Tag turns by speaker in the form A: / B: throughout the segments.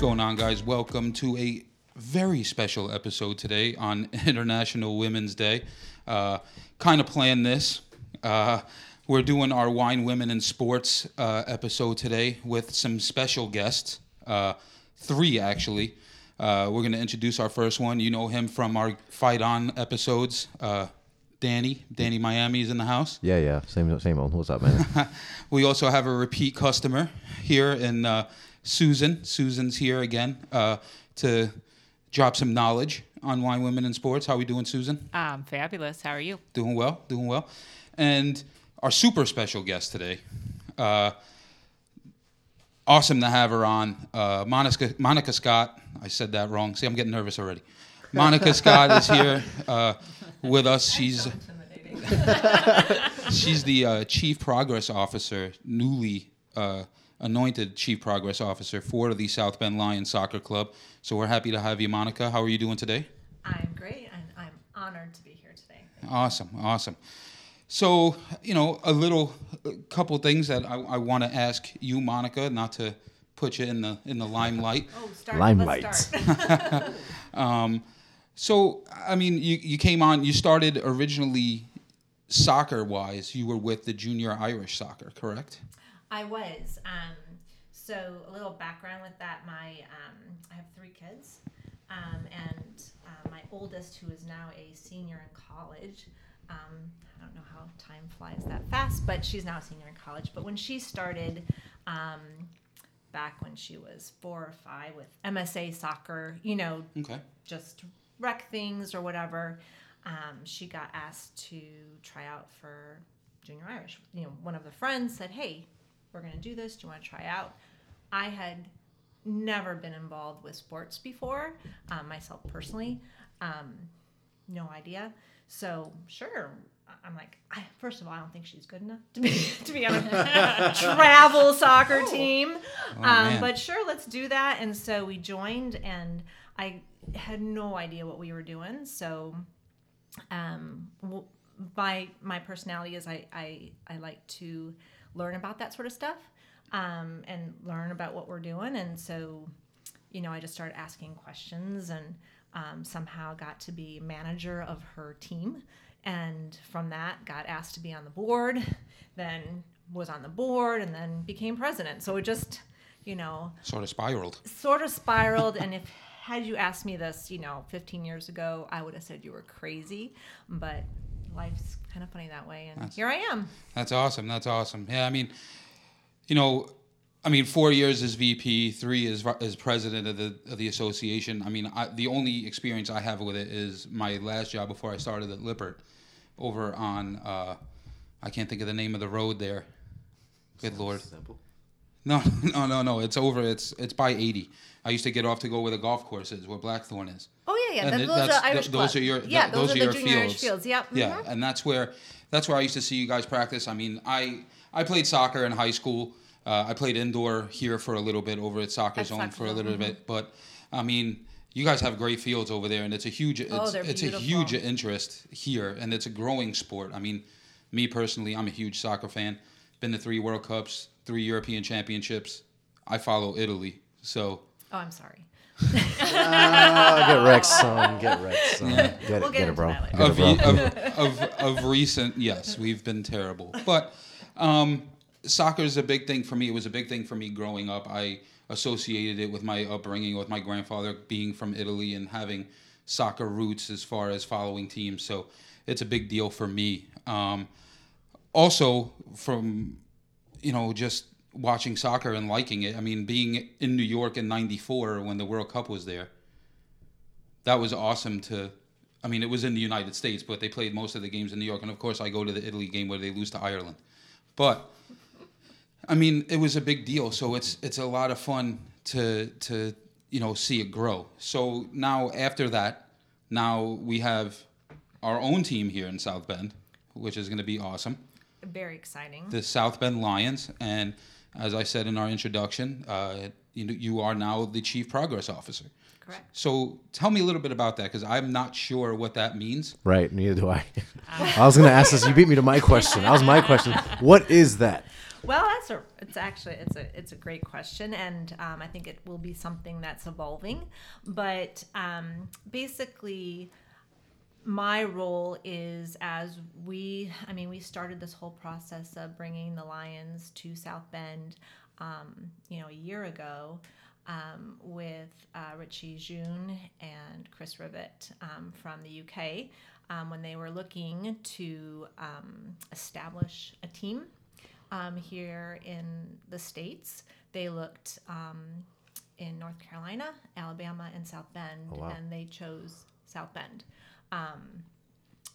A: What's going on, guys? Welcome to a very special episode today on International Women's Day. Uh, kind of planned this. Uh, we're doing our Wine, Women, and Sports uh, episode today with some special guests. Uh, three, actually. Uh, we're going to introduce our first one. You know him from our Fight On episodes. Uh, Danny, Danny Miami is in the house.
B: Yeah, yeah. Same, same old. What's up, man?
A: We also have a repeat customer here in uh, Susan. Susan's here again uh, to drop some knowledge on wine, women, and sports. How we doing, Susan?
C: Um, fabulous. How are you?
A: Doing well, doing well. And our super special guest today. Uh, awesome to have her on. Uh, Monica, Monica Scott. I said that wrong. See, I'm getting nervous already. Monica Scott is here uh, with us. She's she's the uh, chief progress officer, newly uh, anointed chief progress officer for the South Bend Lions Soccer Club. So we're happy to have you, Monica. How are you doing today?
D: I'm great, and I'm honored to be here today.
A: Awesome, awesome. So, you know, a little a couple things that I, I want to ask you, Monica, not to put you in the in the limelight.
D: Oh, start.
B: Limelight.
D: Let's start.
A: Um, so, I mean, you, you came on, you started originally soccer wise, you were with the junior Irish soccer, correct?
D: I was. Um, so a little background with that. My um, I have three kids, um, and uh, my oldest, who is now a senior in college. Um, I don't know how time flies that fast, but she's now a senior in college. But when she started, um, back when she was four or five with MSA soccer, you know,
A: Okay.
D: just rec things or whatever, um, she got asked to try out for junior Irish. You know, one of the friends said, "Hey, we're going to do this. Do you want to try out?" I had never been involved with sports before, um, myself personally, um, no idea. So sure. I'm like, I, first of all, I don't think she's good enough to be to be on a travel soccer team.
A: Oh,
D: um, but sure, let's do that. And so we joined, and I had no idea what we were doing. So, um, w- my my personality is I, I I like to learn about that sort of stuff, um, and learn about what we're doing. And so, you know, I just started asking questions, and um, somehow got to be manager of her team. And from that, got asked to be on the board. Then was on the board, and then became president. So it just, you know,
A: Sort of spiraled.
D: sort of spiraled and if had you asked me this you know 15 years ago i would have said you were crazy but life's kind of funny that way and here i am
A: That's awesome. That's awesome. Yeah, I mean, you know, I mean, four years as VP, three as as president of the of the association. I mean, I, the only experience I have with it is my last job before I started at Lippert, over on uh, I can't think of the name of the road there. Good lord.
B: Simple.
A: No, no, no, no. It's over. It's it's by eighty. I used to get off to go where the golf course is, where Blackthorn is.
D: oh yeah yeah that, those
A: that's-
D: are irish
A: th- those
D: club.
A: are your-
D: yeah those,
A: those
D: are
A: your
D: junior irish
A: fields.
D: fields yep
A: Yeah,
D: mhm.
A: and that's where that's where I used to see you guys practice. I mean, I I played soccer in high school. Uh, I played indoor here for a little bit over at Soccer
D: At
A: Zone
D: Soccer
A: for a little bit, but I mean, you guys have great fields over there, and it's a huge it's,
D: Oh,
A: it's a huge interest here, and it's a growing sport. I mean, me personally, I'm a huge soccer fan. Been to three World Cups, three European Championships. I follow Italy, so
D: oh i'm sorry
B: Ah, get wrecked, son. Get wrecked, son. Get it,
D: We'll
B: get,
D: get
B: it, bro.
D: that later.
B: Get it,
A: of,
B: bro.
A: of, of, of recent, yes, we've been terrible. But um, soccer is a big thing for me. It was a big thing for me growing up. I associated it with my upbringing, with my grandfather being from Italy and having soccer roots as far as following teams. So it's a big deal for me. Um, also, from you know, just watching soccer and liking it. I mean, being in New York in '94 when the World Cup was there, that was awesome to. I mean, it was in the United States, but they played most of the games in New York, and of course, I go to the Italy game where they lose to Ireland. But I mean, it was a big deal, so it's it's a lot of fun to to you know see it grow. So now after that, now we have our own team here in South Bend, which is going to be awesome
D: very exciting
A: the South Bend Lions, and as I said in our introduction, uh, you know, you are now the chief progress officer.
D: correct
A: So tell me a little bit about that because I'm not sure what that means.
B: Right, neither do I. I was gonna ask this. You beat me to my question. That was my question. What is that?
D: Well, that's a. It's actually it's a it's a great question, and um, I think it will be something that's evolving. But um, basically, my role is as we. I mean, we started this whole process of bringing the Lions to South Bend. Um, you know, a year ago. Um, with uh, Richie June and Chris Rivet um, from the UK um, when they were looking to um, establish a team um, here in the States. They looked um, in North Carolina, Alabama, and South Bend,
B: Oh, wow.
D: and they chose South Bend um,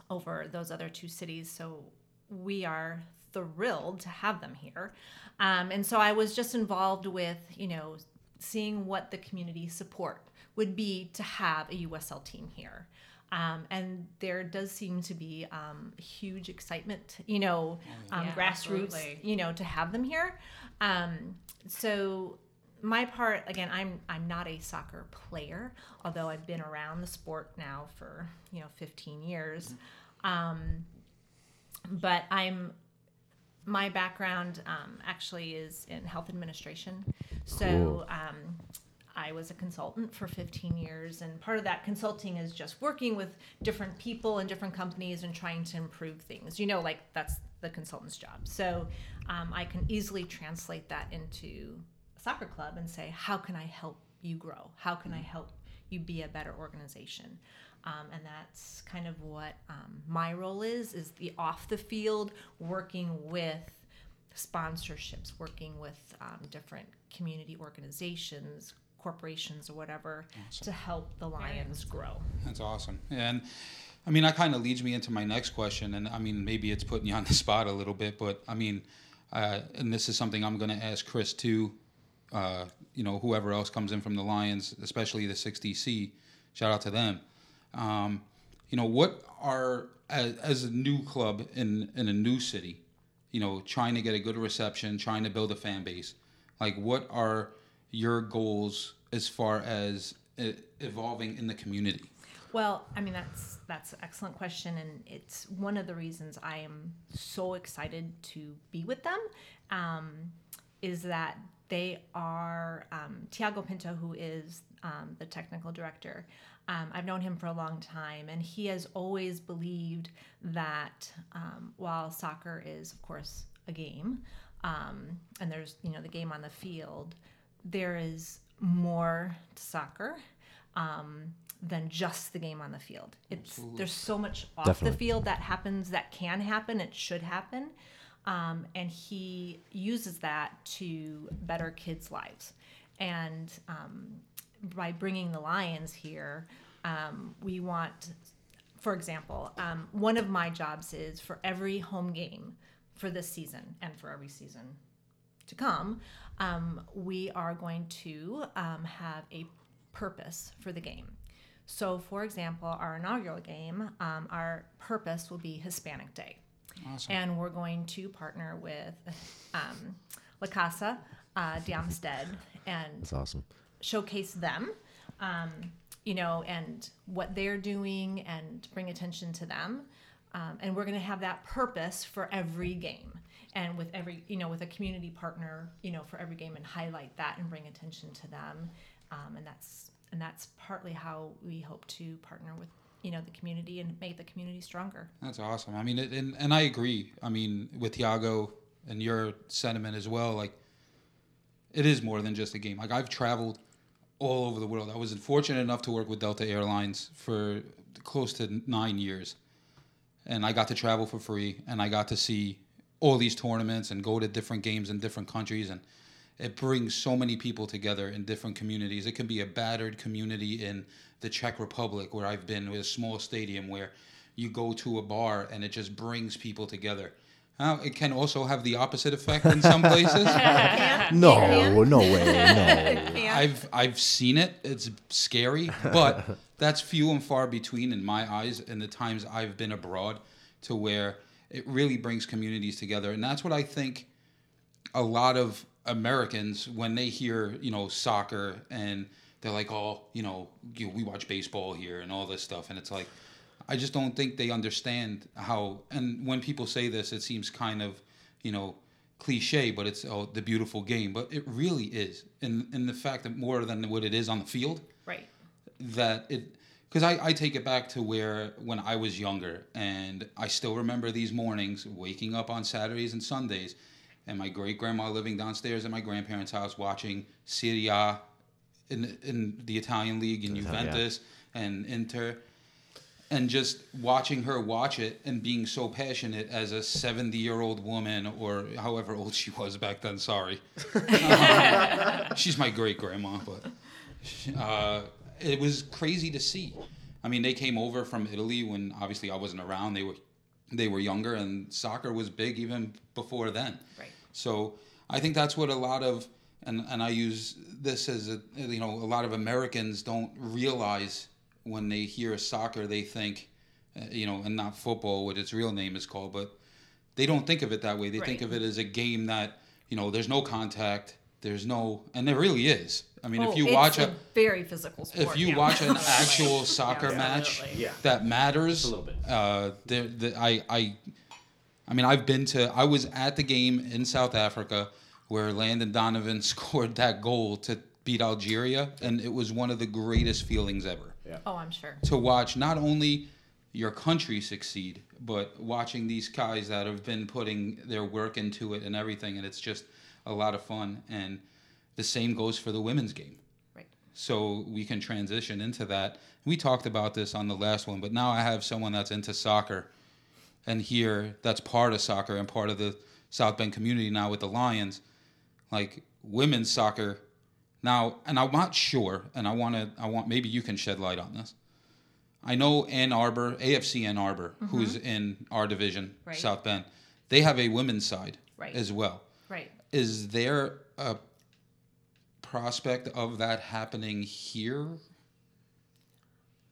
D: over those other two cities. So we are thrilled to have them here. Um, and so I was just involved with, you know, seeing what the community support would be to have a USL team here. Um, and there does seem to be um, huge excitement, you know, um,
C: Yeah,
D: grassroots,
C: absolutely.
D: you know, to have them here. Um, so my part, again, I'm I'm not a soccer player, although I've been around the sport now for you know 15 years. Um, but I'm my background um, actually is in health administration. So um, I was a consultant for 15 years, and part of that consulting is just working with different people and different companies and trying to improve things. You know, like that's the consultant's job. So um, I can easily translate that into soccer club and say, how can I help you grow? How can I help you be a better organization? Um, and that's kind of what um, my role is: is the off the field working with sponsorships, working with um, different community organizations, corporations, or whatever, to help the Lions grow.
A: That's awesome. And I mean, that kind of leads me into my next question. And I mean, maybe it's putting you on the spot a little bit, but I mean, uh, and this is something I'm going to ask Chris too. Uh, you know, whoever else comes in from the Lions, especially the 6DC, shout out to them. Um, you know, what are as, as a new club in in a new city, you know, trying to get a good reception, trying to build a fan base. Like, what are your goals as far as evolving in the community?
D: Well, I mean that's that's an excellent question, and it's one of the reasons I am so excited to be with them. Um, is that they are um, Tiago Pinto, who is um, the technical director. Um, I've known him for a long time, and he has always believed that um, while soccer is, of course, a game, um, and there's you know the game on the field, there is more to soccer um, than just the game on the field. It's there's so much off
B: Definitely.
D: the field that happens that can happen. It should happen, um, and he uses that to better kids' lives. And um, by bringing the Lions here, um, we want, for example, um, one of my jobs is for every home game for this season and for every season to come, um, we are going to um, have a purpose for the game. So, for example, our inaugural game, our purpose will be Hispanic Day.
A: Awesome.
D: And we're going to partner with um, La Casa uh, de Amistad and
B: That's awesome.
D: showcase them, um, you know, and what they're doing and bring attention to them. Um, and we're going to have that purpose for every game and with every, you know, with a community partner, you know, for every game and highlight that and bring attention to them. Um, and that's, and that's partly how we hope to partner with, you know, the community and make the community stronger.
A: That's awesome. I mean, it, and and I agree. I mean, with Tiago and your sentiment as well. Like, it is more than just a game. Like, I've traveled all over the world. I was fortunate enough to work with Delta Airlines for close to nine years, and I got to travel for free, and I got to see all these tournaments and go to different games in different countries, and it brings so many people together in different communities. It can be a battered community in the Czech Republic, where I've been with a small stadium where you go to a bar and it just brings people together. Now, it can also have the opposite effect in some places.
B: No, no way, no.
A: I've I've seen it. It's scary, but that's few and far between in my eyes. In the times I've been abroad, to where it really brings communities together, and that's what I think. A lot of Americans, when they hear you know soccer, and they're like, "Oh, you know, you, we watch baseball here and all this stuff," and it's like, I just don't think they understand how. And when people say this, it seems kind of, you know, cliche, but it's oh the beautiful game. But it really is, in in the fact that more than what it is on the field,
D: Right.
A: that it because I, I take it back to where when I was younger and I still remember these mornings waking up on Saturdays and Sundays and my great grandma living downstairs at my grandparents' house watching Serie A in in the Italian league in
B: Italia.
A: Juventus and Inter and just watching her watch it and being so passionate as a 70 year old woman or however old she was back then sorry she's my great grandma but uh, it was crazy to see i mean they came over from italy when obviously i wasn't around they were they were younger and soccer was big even before then
D: Right.
A: so I think that's what a lot of and, and I use this as a you know a lot of Americans don't realize when they hear soccer they think uh, you know and not football what its real name is called but they don't think of it that way they think of it as a game that you know there's no contact there's no and there really is I mean
D: Oh,
A: if you
D: it's
A: watch
D: a
A: a
D: very physical sport.
A: if you
D: yeah.
A: watch an actual soccer
C: Yeah,
A: match.
B: Yeah.
A: that matters,
B: a little bit.
A: uh, there, the, I, I, I mean, I've been to. I was at the game in South Africa where Landon Donovan scored that goal to beat Algeria, and it was one of the greatest feelings ever
D: Oh, I'm sure.
A: to watch not only your country succeed, but watching these guys that have been putting their work into it and everything, and it's just a lot of fun. And the same goes for the women's game
D: Right.
A: so we can transition into that. We talked about this on the last one, but now I have someone that's into soccer and here that's part of soccer and part of the South Bend community now with the Lions, like women's soccer now, and I'm not sure, and I want to, I want maybe you can shed light on this. I know Ann Arbor, AFC Ann Arbor, who's in our division,
D: Mm-hmm. Right.
A: South Bend, they have a women's side
D: Right.
A: as well
D: Right.
A: is there a prospect of that happening here?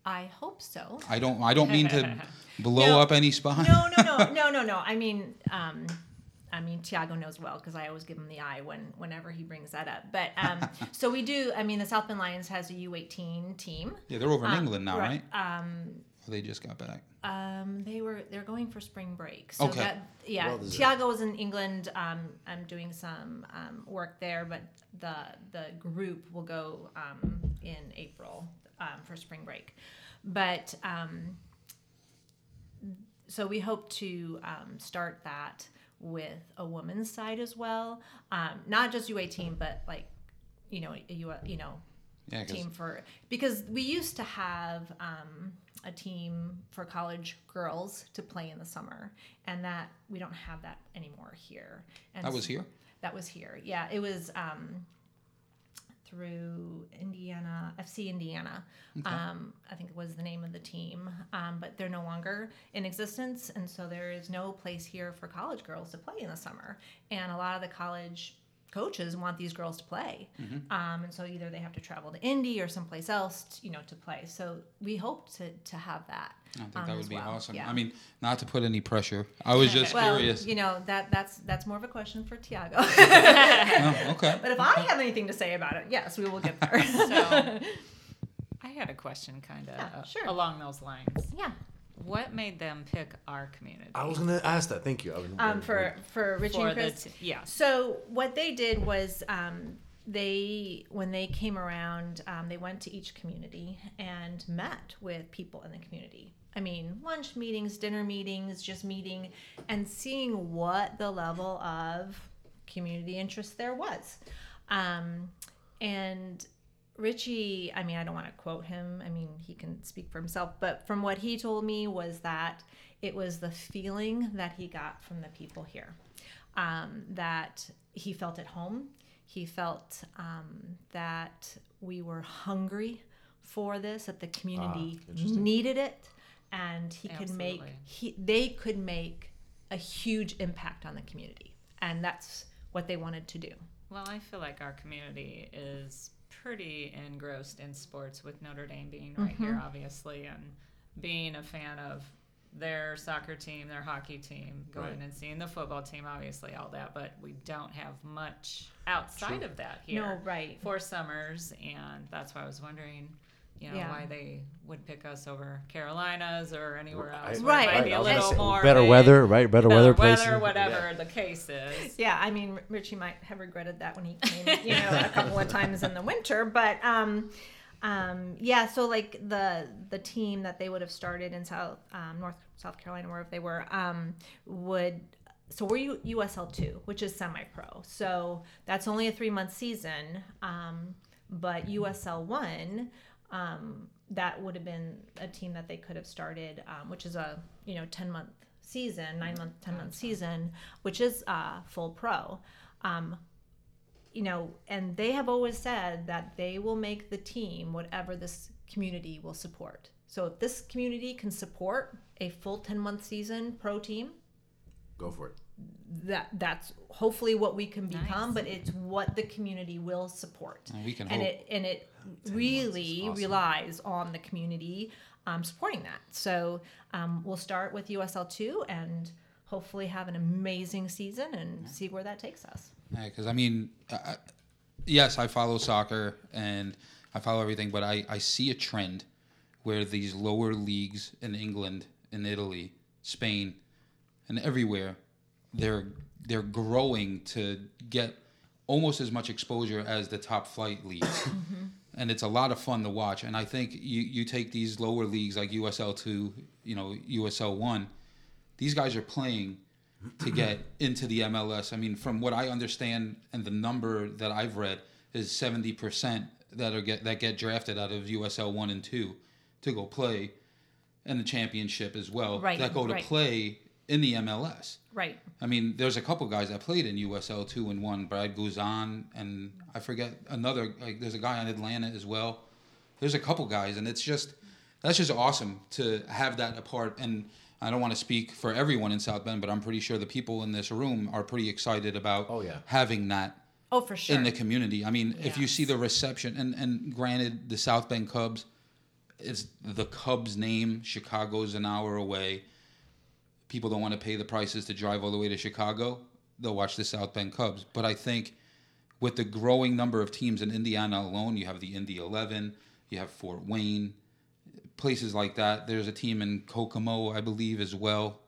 D: I hope so.
A: I don't. I don't mean to blow
D: No.
A: up any spot.
D: No, no, no, no, no, no. I mean, um, I mean, Tiago knows well because I always give him the eye when whenever he brings that up. But um, so we do. I mean, the South Bend Lions has a U18 team.
A: Yeah, they're over in
D: Um,
A: England now, right?
D: Um,
A: they just got back.
D: um, they were they're going for spring break. So
A: Okay.
D: that yeah,
B: Well.
D: Tiago was in England. Um, I'm doing some um, work there, but the the group will go um, in April um, for spring break. But um, so we hope to um, start that with a woman's side as well, um, not just U18, but like you know, a U, you know,
A: Yeah,
D: team for because we used to have um, a team for college girls to play in the summer, and that we don't have that anymore here. And
A: that was here.
D: That was here. Yeah, it was um, through Indiana FC Indiana. Um, I think it was the name of the team, um, but they're no longer in existence, and so there is no place here for college girls to play in the summer. And a lot of the college coaches want these girls to play, um, and so either they have to travel to Indy or someplace else, t- you know, to play. So we hope to to have that.
A: I think
D: um,
A: that would be
D: well.
A: awesome.
D: Yeah.
A: I mean, not to put any pressure. I was just
D: well,
A: curious.
D: you know that that's that's more of a question for Tiago.
A: Oh, okay.
D: But if I have anything to say about it, yes, we will get there.
C: So, I had a question kind of
D: Yeah, sure.
C: along those lines.
D: yeah.
C: What made them pick our community?
B: I was gonna ask that. Thank you. I was,
D: Um, for for Richie
C: for
D: and Chris.
C: t- yeah.
D: So what they did was um, they when they came around, um, they went to each community and met with people in the community. I mean, lunch meetings, dinner meetings, just meeting and seeing what the level of community interest there was. Um, and Richie, I mean, I don't want to quote him. I mean, he can speak for himself, but from what he told me was that it was the feeling that he got from the people here um, that he felt at home. He felt um, that we were hungry for this, that the community
B: interesting.
D: needed it, and he could make he they could make a huge impact on the community, and that's what they wanted to do.
C: Well, I feel like our community is pretty engrossed in sports with Notre Dame being right here,
D: Mm-hmm.
C: obviously, and being a fan of their soccer team, their hockey team, going
B: Right.
C: and seeing the football team, obviously, all that, but we don't have much outside
B: True.
C: of that here
D: No, right.
C: for summers, and that's why I was wondering you know
D: Yeah.
C: why they would pick us over Carolinas or anywhere else.
B: I-
D: Right.
C: might be
B: I
C: a
B: was gonna
C: little
B: say,
C: more
B: better
C: of
B: weather, right? Better, weather, places.
C: whatever
B: Yeah.
C: the case is.
D: Yeah, I mean, Richie might have regretted that when he came, you know, a couple of times in the winter. But um, um, yeah, so like the the team that they would have started in South um, North South Carolina, wherever they were, um, would. So we're U- USL two, which is semi pro. So that's only a three month season. Um, but USL one, um, that would have been a team that they could have started, um, which is a you know ten month season, nine month, ten month season, which is uh, full pro. Um, you know, and they have always said that they will make the team whatever this community will support. So if this community can support a full ten month season pro team,
B: Go for it.
D: that that's hopefully what we can become.
C: Nice.
D: But it's what the community will support
A: And we can
D: and
A: hope.
D: it and it really
B: awesome.
D: relies on the community um, supporting that. So um, we'll start with USL two and hopefully have an amazing season and see where that takes us.
A: because I mean, I, yes, I follow soccer and I follow everything, but I, I see a trend where these lower leagues in England, in Italy, Spain, and everywhere, they're they're growing to get almost as much exposure as the top flight leagues. And it's a lot of fun to watch. And I think you, you take these lower leagues like USL two, you know, USL one, these guys are playing to get into the MLS. I mean, from what I understand and the number that I've read is 70% that are get that get drafted out of USL 1 and 2 to go play in the championship as well
D: Right,
A: that go to
D: right.
A: play in the MLS.
D: Right.
A: I mean, there's a couple guys that played in USL 2 and 1, Brad Guzan and I forget another like there's a guy on Atlanta as well. There's a couple guys and it's just that's just awesome to have that apart and I don't want to speak for everyone in South Bend, but I'm pretty sure the people in this room are pretty excited about
B: Oh, yeah.
A: having that
D: Oh, for sure.
A: in the community. I mean, if you see the reception, and, and granted, the South Bend Cubs is the Cubs name. Chicago's an hour away. People don't want to pay the prices to drive all the way to Chicago. They'll watch the South Bend Cubs. But I think with the growing number of teams in Indiana alone, you have the Indy 11, you have Fort Wayne, places like that. There's a team in Kokomo, I believe, as well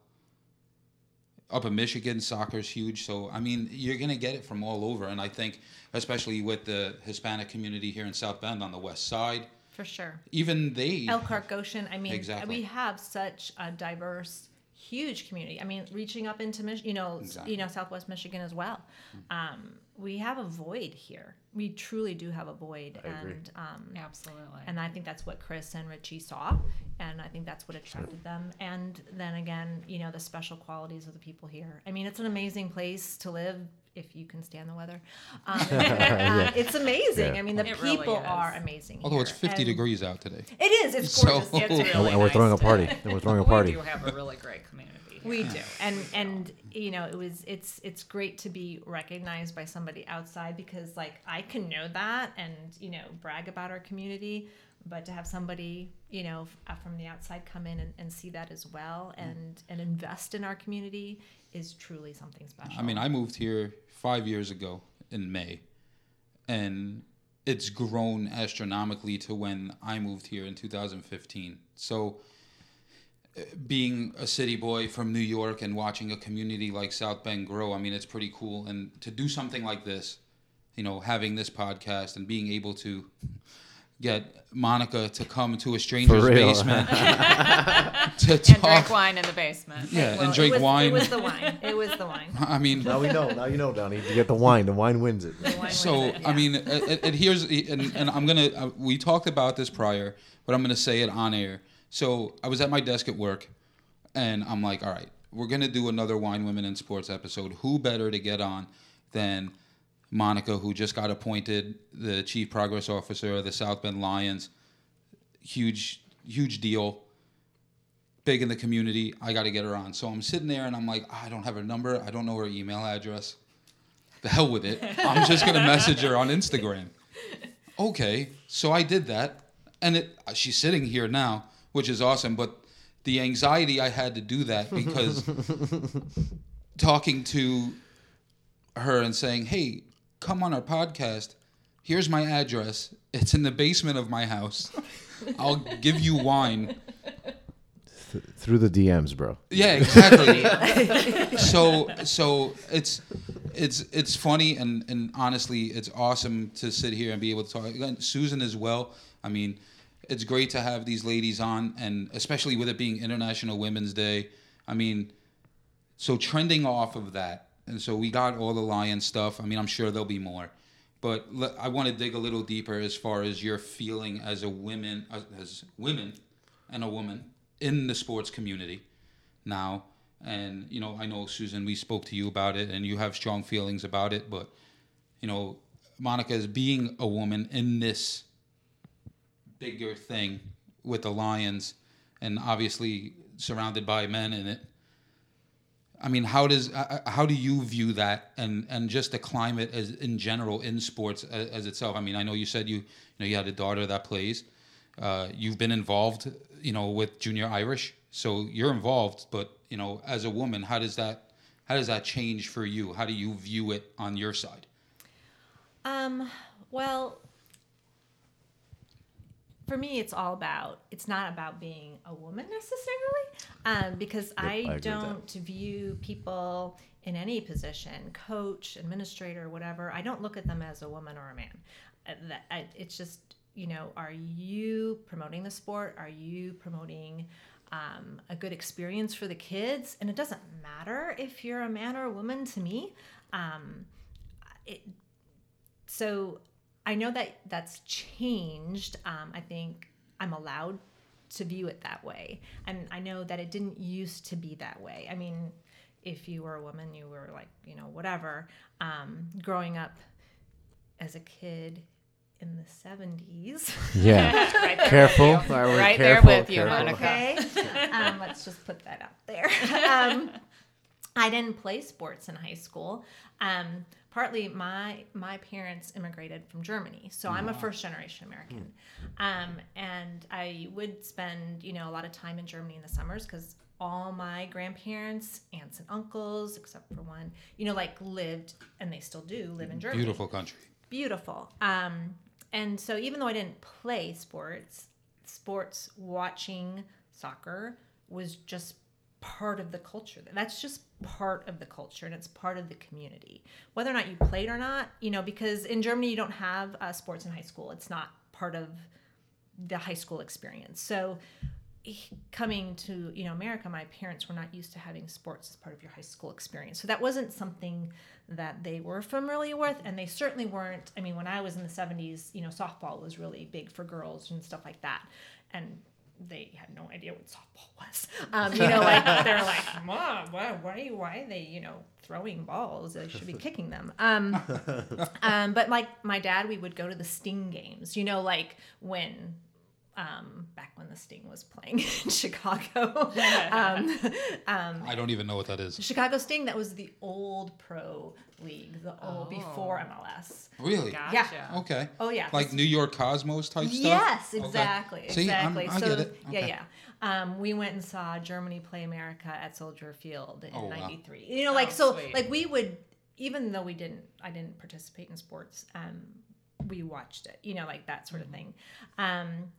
A: up in Michigan, soccer's huge. So I mean, you're gonna get it from all over, and I think, especially with the Hispanic community here in South Bend on the west side,
D: for sure.
A: even they.
D: Elkhart Goshen. I mean,
A: Exactly.
D: we have such a diverse, huge community. I mean, reaching up into Mich- you know,
A: Exactly.
D: you know, Southwest Michigan as well. Um, we have a void here. We truly do have a void,
B: I agree.
D: and um,
C: Absolutely.
D: and I think that's what Chris and Richie saw, and I think that's what attracted them. And then again, you know, the special qualities of the people here. I mean, it's an amazing place to live if you can stand the weather. Um, uh, it's amazing.
B: Yeah.
D: I mean, the
C: It
D: people
C: is.
D: are amazing.
A: Although it's 50
D: And
A: degrees out today.
D: It is. It's
A: So-
D: gorgeous. It's
A: And
D: really
B: and, and we're
D: nice
B: throwing a party. And we're throwing a party.
C: we
B: party.
C: do have a really great community.
D: We do, and and you know, it was it's it's great to be recognized by somebody outside because like I can know that and you know brag about our community, but to have somebody you know f- uh, from the outside come in and, and see that as well and and invest in our community is truly something special.
A: I mean, I moved here five years ago in May, and it's grown astronomically to when I moved here in 2015. So, uh, being a city boy from New York and watching a community like South Bend grow, I mean, it's pretty cool. And to do something like this, you know, having this podcast and being able to get Monica to come to a stranger's basement to talk.
C: And drink wine in the basement.
A: Yeah,
D: Well,
A: and
D: it
A: drink
D: was-
A: wine.
D: It was the wine. It was the wine.
A: I mean,
B: Now we know. Now you know, Donnie. You get the wine. The wine wins it.
D: The wine
A: So
D: was it,
A: I mean, it, it, it here's and, and I'm gonna. Uh, we talked about this prior, but I'm gonna say it on air. So I was at my desk at work, and I'm like, all right, we're gonna do another wine, women, and sports episode. Who better to get on than Monica, who just got appointed the chief progress officer of the South Bend Lions. Huge, huge deal. Big in the community. I got to get her on. So I'm sitting there and I'm like, I don't have her number. I don't know her email address the hell with it. I'm just gonna message her on Instagram. Okay, so I did that, and it she's sitting here now, which is awesome. But the anxiety I had to do that because talking to her and saying, "Hey, come on our podcast. Here's my address. It's in the basement of my house." I'll give you wine.
B: Th- through the DMs, bro.
A: Yeah, exactly. so so it's it's it's funny and and honestly, it's awesome to sit here and be able to talk. Again, Susan as well. I mean, it's great to have these ladies on, and especially with it being International Women's Day. I mean, so trending off of that, and so we got all the lion stuff. I mean, I'm sure there'll be more, but I want to dig a little deeper as far as your feeling as a women as, uh, as women and a woman in the sports community now. And you know, I know Susan, we spoke to you about it, and you have strong feelings about it. But you know, Monica is being a woman in this bigger thing with the Lions, and obviously surrounded by men in it. I mean, how does uh, uh, how do you view that, and and just the climate as in general in sports as, as itself? I mean, I know you said you you know you had a daughter that plays. Uh, you've been involved, you know, with Junior Irish, so you're involved. But you know, as a woman, how does that how does that change for you? How do you view it on your side?
D: Um, well, for me, it's all about, it's not about being a woman necessarily, um, because I,
B: I that.
D: don't view people in any position, coach, administrator, whatever, I don't look at them as a woman or a man. Uh, that, it's just, you know, are you promoting the sport? Are you promoting um, a good experience for the kids? And it doesn't matter if you're a man or a woman to me. Um, it, so I know that that's changed. Um, I think I'm allowed to view it that way, and I know that it didn't used to be that way. I mean, if you were a woman, you were like you know whatever. Um, growing up as a kid in the 70s.
B: Yeah.
C: right there
B: Careful.
C: with you.
B: All right,
C: Right
B: careful,
C: there with you,
B: careful.
C: Monica.
D: Okay. um, let's just put that out there. Um, I didn't play sports in high school. Um, partly my my parents immigrated from Germany, so I'm a first generation American. Um, and I would spend you know a lot of time in Germany in the summers because all my grandparents, aunts and uncles, except for one, you know, like lived and they still do live in Germany
A: Beautiful country.
D: beautiful. Um, and so even though I didn't play sports, sports watching soccer was just part of the culture. That's just part of the culture and it's part of the community. Whether or not you played or not, you know, because in Germany you don't have uh, sports in high school. It's not part of the high school experience. So coming to you know America, my parents were not used to having sports as part of your high school experience. So that wasn't something that they were familiar with, and they certainly weren't. I mean, when I was in the '70s, you know, softball was really big for girls and stuff like that, and they had no idea what softball was. Um, you know, like they're like, "Mom, why, why, are you, why are they, you know, throwing balls? They should be kicking them." Um, um, but like my dad, we would go to the Sting games. You know, like when um, back when the Sting was playing in Chicago. um, um,
A: I don't even know what that is.
D: Chicago Sting, that was the old pro league, the old before
C: Oh.
D: MLS.
A: Really?
C: Gotcha.
A: Okay.
D: Oh yeah,
A: Like New York Cosmos type stuff.
D: Yes,
A: Okay.
D: exactly,
A: I'm-
D: exactly.
A: I
D: so
A: get it.
D: yeah,
A: Okay.
D: yeah. Um, we went and saw Germany play America at Soldier Field in
A: Oh, wow.
D: '93. You know, like
C: Oh,
D: so,
C: sweet.
D: like we would, even though we didn't, I didn't participate in sports. Um, we watched it. You know, like that sort of
A: Mm-hmm.
D: thing.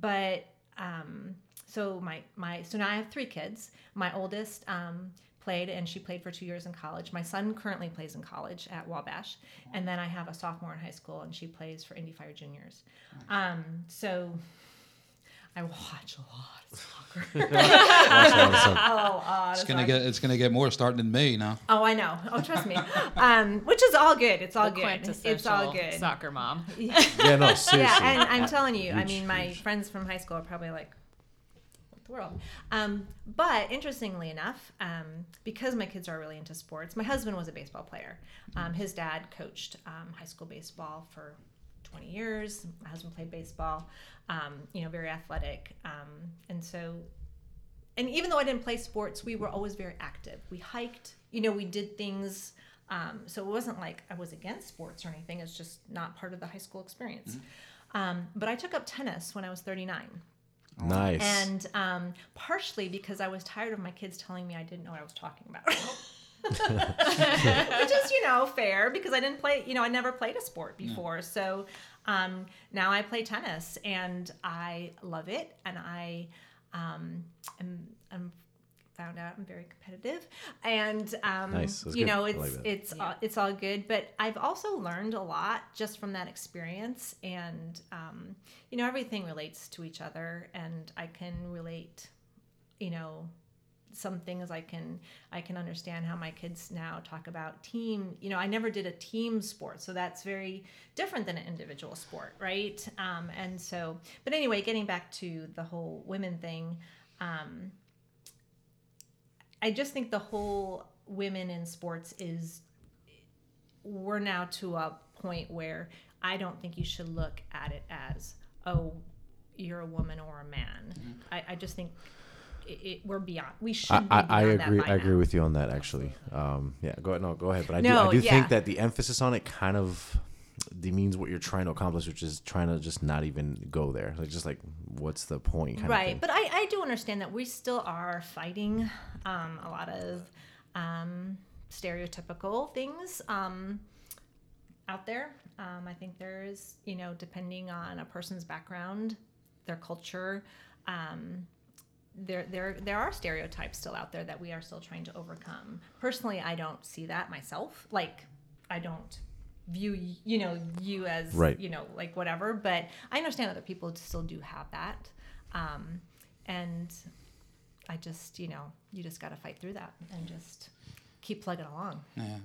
D: But um, so my my so now I have three kids. My oldest um, played and she played for two years in college. My son currently plays in college at Wabash, and then I have a sophomore in high school and she plays for Indy Fire Juniors. Um, so I watch a lot of soccer.
B: Watch a lot of stuff.
D: a lot
A: It's gonna get it's gonna get more starting in May now.
D: Oh, I know. Oh, trust me. Um, which is all good. It's all
C: The
D: good. It's all good.
C: Soccer mom.
B: Yeah, no, seriously.
D: Yeah, and I'm telling you, I mean, my
B: huge.
D: friends from high school are probably like, what the world? Um, but interestingly enough, um, because my kids are really into sports, my husband was a baseball player. Um, his dad coached um, high school baseball for 20 years. My husband played baseball, um, you know, very athletic. Um, and so, and even though I didn't play sports, we were always very active. We hiked, you know, we did things. Um, so it wasn't like I was against sports or anything. It's just not part of the high school experience. Um, but I took up tennis when I was 39.
B: Nice.
D: And um, partially because I was tired of my kids telling me I didn't know what I was talking about. which is you know fair because I didn't play. You know, I never played a sport before, so um, now I play tennis and I love it, and I um, am, am found out I'm very competitive, and um,
B: Nice.
D: You
B: good.
D: know it's
B: like that.
D: it's uh, it's all good. But I've also learned a lot just from that experience, and um, you know everything relates to each other, and I can relate, you know some things I can I can understand how my kids now talk about team. You know, I never did a team sport, so that's very different than an individual sport, right? Um, and so, but anyway, getting back to the whole women thing, um, I just think the whole women in sports is we're now to a point where I don't think you should look at it as oh you're a woman or a man. I, I just think it, it, we're beyond. We should.
B: I,
D: be
B: I, agree. I agree
D: now.
B: with you on that. Actually, um, yeah. Go ahead. No, go ahead. But I do. I do
D: yeah.
B: think that the emphasis on it kind of demeans what you're trying to accomplish, which is trying to just not even go there. Like, just like, what's the point? Kind
D: right but I, I do understand that we still are fighting um, a lot of um, stereotypical things um, out there um, i think there is you know depending on a person's background their culture um, there, there, there are stereotypes still out there that we are still trying to overcome. Personally, I don't see that myself. Like, I don't view you know you as
B: Right.
D: you know like whatever. But I understand other people still do have that, um, and I just you know you just got to fight through that and just keep plugging along.
A: Yeah.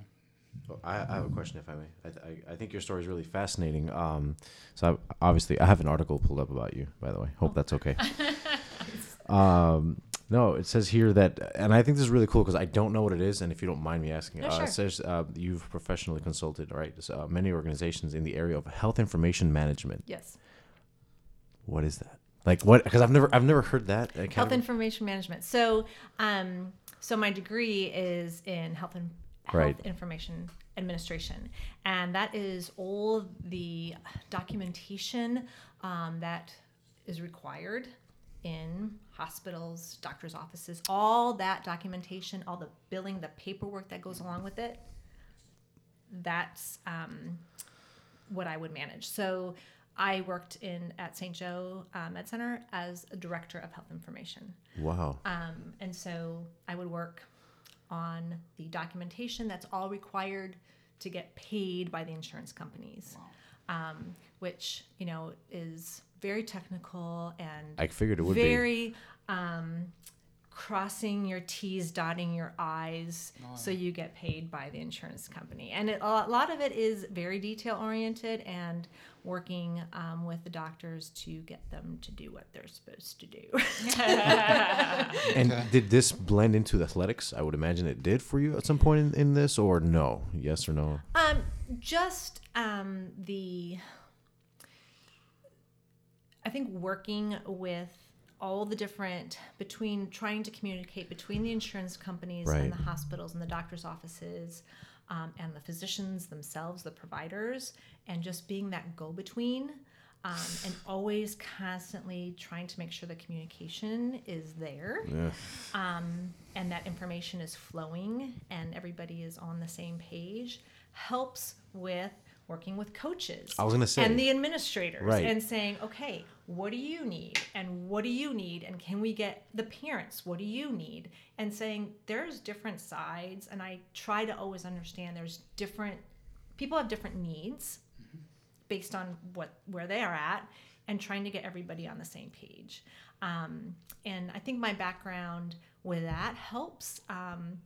B: Oh, I, I have a question, if I may. I, I, I think your story is really fascinating. Um, so I, obviously, I have an article pulled up about you, by the way. Hope that's okay. um, no, it says here that, and I think this is really cool because I don't know what it is, and if you don't mind me asking,
D: No,
B: uh,
D: sure.
B: it says uh, you've professionally consulted, right, so, uh, many organizations in the area of health information management.
D: Yes.
B: What is that? Like what? Because I've never, I've never heard that.
D: health
B: of-
D: information management. So, um, so my degree is in health and health
B: Right.
D: information administration, and that is all the documentation um, that is required in hospitals, doctors' offices, all that documentation, all the billing, the paperwork that goes along with it. That's um, what I would manage. So I worked in at St. Joe uh, Med Center as a director of health information.
B: wow.
D: Um, and so I would work on the documentation that's all required to get paid by the insurance companies, um, which, you know, is very technical and
B: I figured it would be.
D: very um, crossing your T's, dotting your I's, so you get paid by the insurance company. And it, a lot of it is very detail oriented and working um, with the doctors to get them to do what they're supposed to do.
B: And did this blend into athletics? I would imagine it did for you at some point in, in this, or no? Yes or no?
D: Um, just um, the, I think working with all the different between trying to communicate between the insurance companies
B: Right.
D: and the hospitals and the doctors' offices um, and the physicians themselves, the providers, and just being that go-between. Um, and always constantly trying to make sure the communication is there
B: Yeah.
D: um, and that information is flowing and everybody is on the same page helps with working with coaches
B: I was gonna say.
D: and the administrators
B: Right.
D: and saying okay what do you need? And what do you need? And can we get the parents what do you need? And saying there's different sides and i try to always understand there's different people have different needs based on what where they are at and trying to get everybody on the same page. Um, and i think my background with that helps um,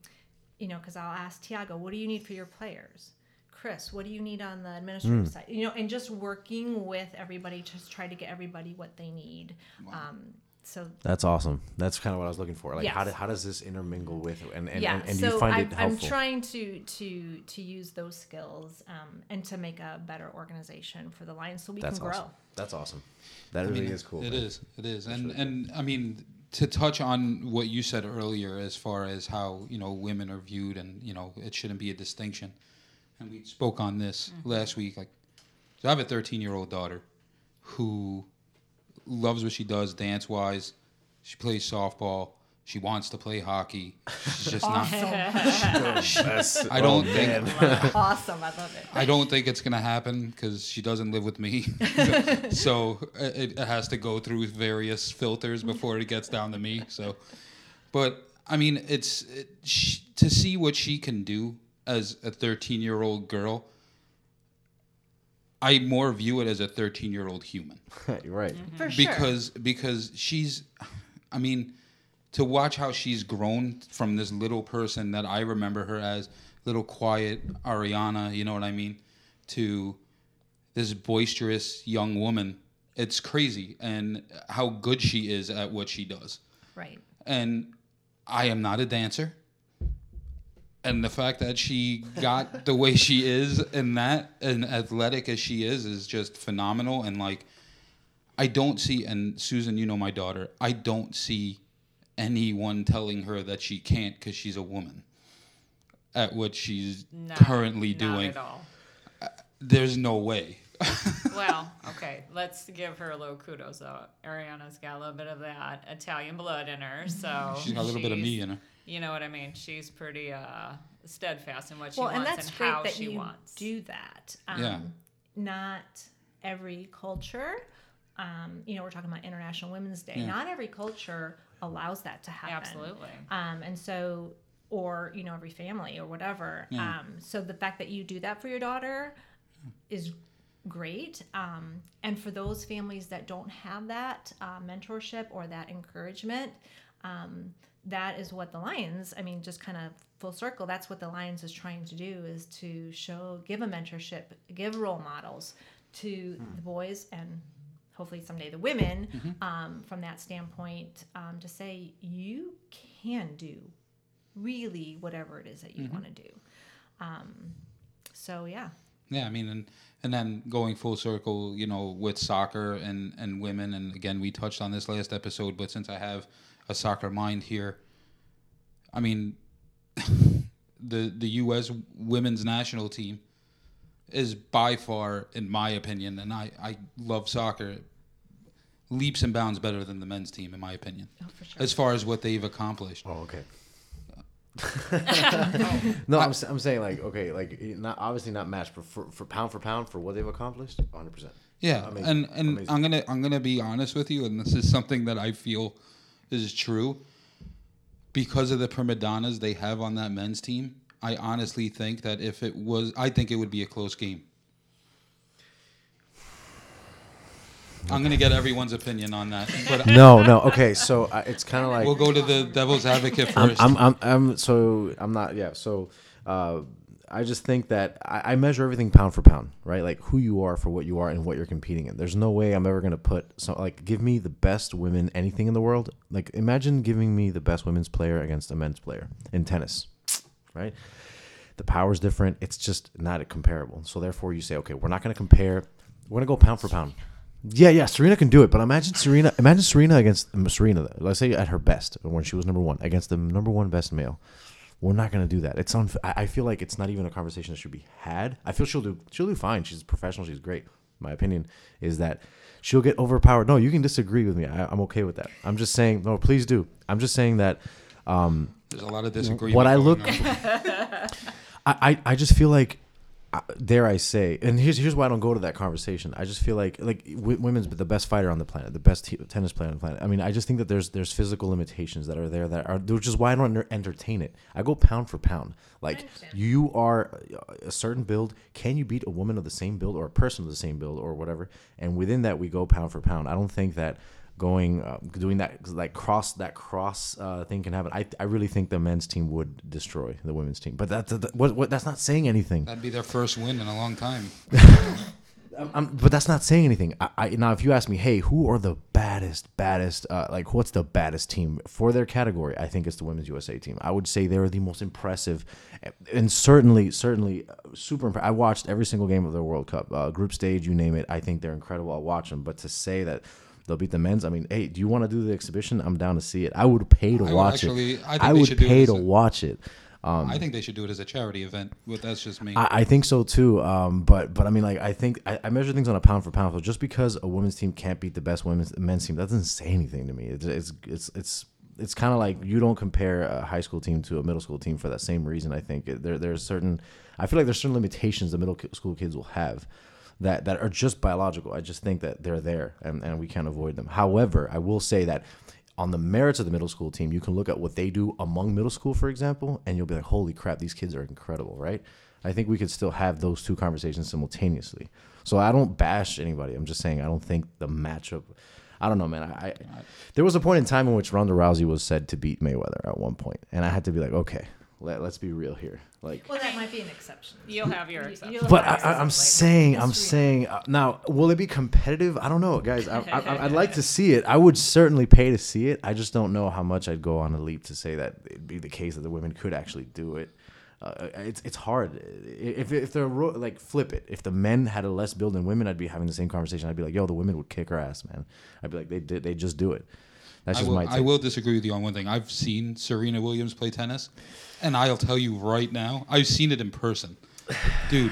D: you know because i'll ask tiago what do you need for your players chris what do you need on the administrative side you know and just working with everybody to just try to get everybody what they need um, so
B: That's awesome. That's kind of what I was looking for. Like, how,
D: Yes.
B: do, how does this intermingle with and and,
D: yeah
B: and, and do
D: so
B: you find
D: I'm,
B: it
D: I'm trying to to to use those skills um, and to make a better organization for the lions so we
B: That's
D: can grow
B: awesome. That's awesome. That
A: I
B: really
A: mean,
B: is cool.
A: It
B: man.
A: is. It is. And and I mean to touch on what you said earlier as far as how, you know, women are viewed and, you know, it shouldn't be a distinction. And we spoke on this mm-hmm. last week like so I have a 13-year-old daughter who loves what she does dance-wise. She plays softball. She wants to play hockey. She's just not.
D: Awesome.
A: I don't oh, think.
D: awesome. I love it.
A: I don't think it's gonna happen because she doesn't live with me, so it, it has to go through various filters before it gets down to me. So, but I mean, it's it, sh to see what she can do as a 13 year old girl. I more view it as a 13 year old human
B: You're right. Mm-hmm.
D: For sure.
A: because because she's, I mean, to watch how she's grown from this little person that I remember her as, little quiet Ariana, you know what I mean, to this boisterous young woman. It's crazy and how good she is at what she does.
D: right.
A: And I am not a dancer. And the fact that she got the way she is in that and athletic as she is is just phenomenal and like I don't see and Susan, you know my daughter, I don't see anyone telling her that she can't cuz she's a woman at what she's
C: No,
A: currently
C: not
A: doing. There's no way.
C: well, okay, let's give her a little kudos though. Ariana's got a little bit of that Italian blood in her, so
A: She's got a little bit of me in her.
C: You know what I mean? She's pretty uh, steadfast in what she
D: Well, and
C: wants
D: that's
C: and
D: great
C: how
D: that
C: she
D: you
C: wants.
D: do that. Um,
A: Yeah.
D: Not every culture. Um, you know, we're talking about International Women's Day.
A: Yeah.
D: Not every culture allows that to happen.
C: Absolutely.
D: Um, and so, or you know, every family or whatever.
A: Yeah.
D: Um, so the fact that you do that for your daughter is great. Um, and for those families that don't have that uh, mentorship or that encouragement, um, that is what the Lions. I mean, just kind of full circle. That's what the Lions is trying to do: is to show, give a mentorship, give role models to the boys and hopefully someday the women um, from that standpoint um, to say you can do really whatever it is that you want to do um, so yeah
A: Yeah, I mean, and and then going full circle, you know, with soccer and and women, and again, we touched on this last episode, but since I have a soccer mind here, I mean, the the U.S. women's national team is by far, in my opinion, and I I love soccer, leaps and bounds better than the men's team, in my opinion,
D: oh, for sure
A: as far as what they've accomplished.
B: Oh, okay. no, I'm, s- I'm saying like okay, like not obviously not matched, but for, for pound for pound for what they've accomplished, 100. percent
A: Yeah,
B: Amazing.
A: and and
B: Amazing.
A: I'm gonna I'm gonna be honest with you, and this is something that I feel is true. Because of the prima donnas they have on that men's team, I honestly think that if it was, I think it would be a close game. I'm gonna get everyone's opinion on that, but
B: No, no, okay, so uh, it's kind of like
A: we'll go to the devil's advocate first.
B: I'm, I'm, I'm, so I'm not, yeah. So, uh, I just think that I, I measure everything pound for pound, right? Like who you are for what you are and what you're competing in. There's no way I'm ever gonna put so like give me the best women anything in the world. Like imagine giving me the best women's player against a men's player in tennis, right? The power's different. It's just not comparable. So therefore, you say, okay, we're not gonna compare. We're gonna go pound for pound. Yeah, yeah, Serena can do it, but imagine Serena. Imagine Serena against Serena. Let's say at her best when she was number one against the number one best male. We're not gonna do that. It's unf- I feel like it's not even a conversation that should be had. I feel she'll do. She'll do fine. She's professional. She's great. My opinion is that she'll get overpowered. No, you can disagree with me. I, I'm okay with that. I'm just saying. No, please do. I'm just saying that. Um,
A: There's a lot of disagreement.
B: what I look- I, I, I just feel like, dare I say, and here's here's why I don't go to that conversation. I just feel like like w- women's the best fighter on the planet, the best t- tennis player on the planet. I mean, I just think that there's there's physical limitations that are there that are which is why I don't entertain it. I go pound for pound. Like you are a certain build. Can you beat a woman of the same build or a person of the same build or whatever? And within that, we go pound for pound. I don't think that going uh, doing that like cross that cross uh, thing can happen. I, I really think the men's team would destroy the women's team, but that's that, what, what that's not saying anything.
A: That'd be their first win in a long time.
B: I'm, but that's not saying anything. I, I now if you ask me, hey, who are the baddest, baddest, uh, like what's the baddest team for their category? I think it's the women's USA team. I would say they're the most impressive, and certainly, certainly, uh, super. Impre- I watched every single game of the World Cup, uh, group stage, you name it. I think they're incredible. I'll watch them. But to say that. They'll beat the men's. I mean, hey, do you want to do the exhibition? I'm down to see it. I would pay to
A: I would
B: watch
A: actually-
B: it.
A: I think
B: I
A: they
B: would
A: should do it
B: pay to
A: a-
B: watch it. Um,
A: I think they should do it as a charity event. But that's just me.
B: I, I think so too. Um, but but I mean, like I think I, I measure things on a pound for pound. So just because a women's team can't beat the best women's men's team, that doesn't say anything to me. It's it's it's, it's it's kind of like you don't compare a high school team to a middle school team for that same reason. I think there there's certain I feel like there's certain limitations the middle school kids will have that that are just biological. I just think that they're there and, and we can't avoid them. However, I will say that on the merits of the middle school team, you can look at what they do among middle school, for example, and you'll be like, holy crap, these kids are incredible, right? I think we could still have those two conversations simultaneously. So I don't bash anybody. I'm just saying I don't think the matchup. I don't know, man. I, I there was a point in time in which Ronda Rousey was said to beat Mayweather at one point, and I had to be like, okay, let, let's be real here. Like,
D: Well, that might be an exception.
C: You'll have your
D: You-
C: exception.
B: but I, I, I'm
D: exceptions
B: saying. I'm
D: That's
B: saying uh, now, will it be competitive? I don't know, guys. I, I, I'd like to see it. I would certainly pay to see it. I just don't know how much I'd go on a leap to say that it'd be the case that the women could actually do it. Uh, it's it's hard. If if they're ro- like flip it, if the men had a less build than women, I'd be having the same conversation. I'd be like, yo, the women would kick her ass, man. I'd be like, they did, they just do it. That's
A: I
B: just
A: will,
B: my
A: I will disagree with you on one thing. I've seen Serena Williams play tennis, and I'll tell you right now, I've seen it in person, dude.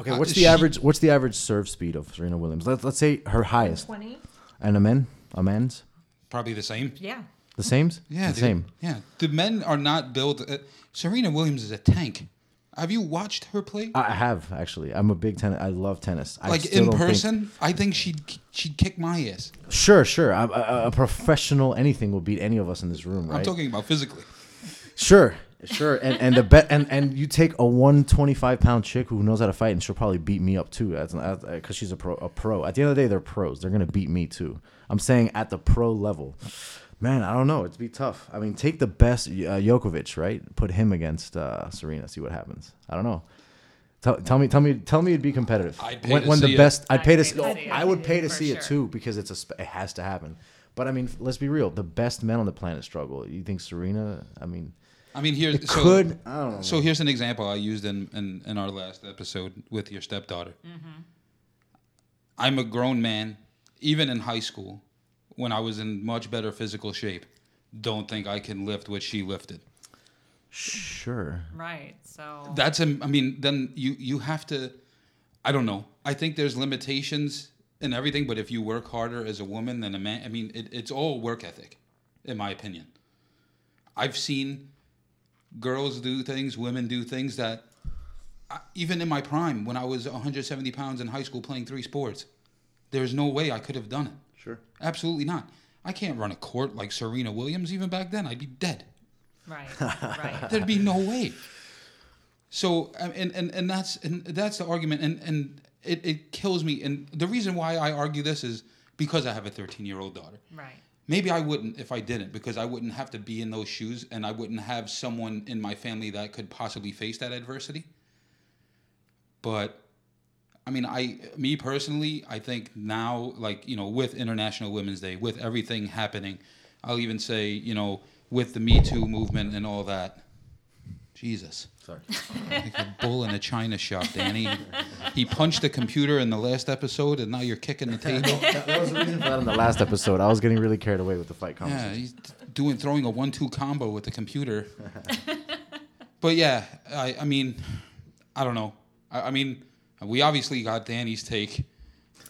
B: Okay,
A: Uh,
B: what's the
A: she-
B: average? What's the average serve speed of Serena Williams? Let's let's say her highest,
D: 20?
B: and a men, a men's,
A: Probably the same.
D: Yeah.
B: the same.
A: Yeah,
B: the
A: dude.
B: same.
A: Yeah, the men are not built. Uh, Serena Williams is a tank. Have you watched her play?
B: I I have actually. I'm a big tennis. I love tennis. I
A: like
B: still
A: in
B: don't think-
A: person, I think she'd she'd kick my ass.
B: sure, sure. A professional anything will beat any of us in this room, right?
A: I'm talking about physically.
B: Sure, sure. And and the bet and and you take a 125 pound chick who knows how to fight, and she'll probably beat me up too. That's because uh, she's a pro. A pro. At the end of the day, they're pros. They're gonna beat me too. I'm saying at the pro level. Man, I don't know. It'd be tough. I mean, take the best uh, Djokovic, right? Put him against uh, Serena. See what happens. I don't know. Tell, tell me, tell me, tell me, it'd be competitive.
A: I'd pay
B: when
A: to
B: when the
A: see it.
B: best, I'd
C: I'd
B: pay to.
C: pay
B: See,
C: to see it.
B: I would pay to
C: For
B: see it too because it's a. It has to happen. But I mean, let's be real. The best men on the planet struggle. You think Serena? I mean,
A: I mean, here's
B: it
A: so,
B: could. I don't know.
A: So here's an example I used in, in, in our last episode with your stepdaughter. I'm a grown man, even in high school, when I was in much better physical shape. Don't think I can lift what she lifted.
B: Sure.
C: Right. So
A: That's a, I mean, then you you have to. I don't know. I think there's limitations in everything, but if you work harder as a woman than a man, I mean, it, it's all work ethic, in my opinion. I've seen girls do things, women do things that, I, even in my prime, when I was 170 pounds in high school playing three sports, there's no way I could have done it.
B: Sure.
A: Absolutely not. I can't run a court like Serena Williams. Even back then, I'd be dead.
C: right. Right.
A: There'd be no way. So um, and and, and that's and that's the argument and and it, it kills me and the reason why I argue this is because I have a 13 year old daughter.
C: Right.
A: Maybe I wouldn't if I didn't because I wouldn't have to be in those shoes and I wouldn't have someone in my family that could possibly face that adversity. But I mean, I me personally, I think now like, you know, with International Women's Day, with everything happening, I'll even say, you know, with the Me Too movement and all that. Jesus.
B: Sorry.
A: Like a bull in a china shop, Danny. He punched the computer in the last episode, and now you're kicking the table.
B: that, that was the reason for that in the last episode. I was getting really carried away with the fight
A: Yeah, he's doing throwing a one-two combo with the computer. but yeah, I, I mean, I don't know. I, I mean, we obviously got Danny's take.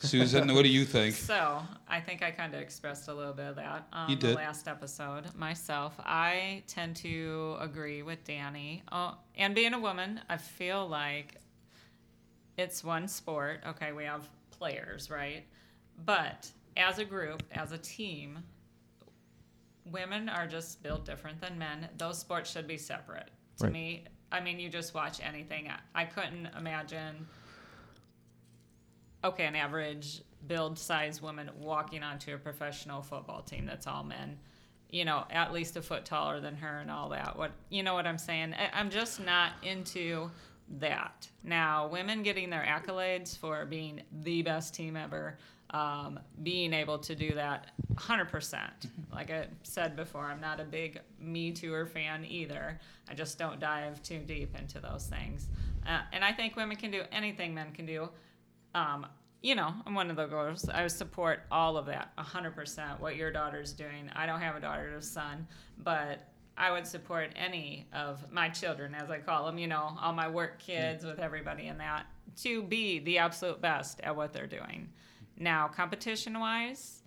A: Susan, what do you think?
C: So I think I kind of expressed a little bit of that on
A: You
C: the last episode myself. I tend to agree with Danny. Uh, and being a woman, I feel like it's one sport. Okay, we have players, right? But as a group, as a team, women are just built different than men. Those sports should be separate. To
B: Right.
C: me, I mean, you just watch anything. I, I couldn't imagine okay, an average build size woman walking onto a professional football team that's all men, you know, at least a foot taller than her and all that. What you know what I'm saying? I, I'm just not into that. Now, women getting their accolades for being the best team ever, um, being able to do that 100%. Like I said before, I'm not a big Me Tooer fan either. I just don't dive too deep into those things. Uh, and I think women can do anything men can do um, you know, I'm one of the girls. I support all of that, 100%. What your daughter's doing. I don't have a daughter or a son, but I would support any of my children, as I call them, you know, all my work kids with everybody in that, to be the absolute best at what they're doing. Now, competition wise,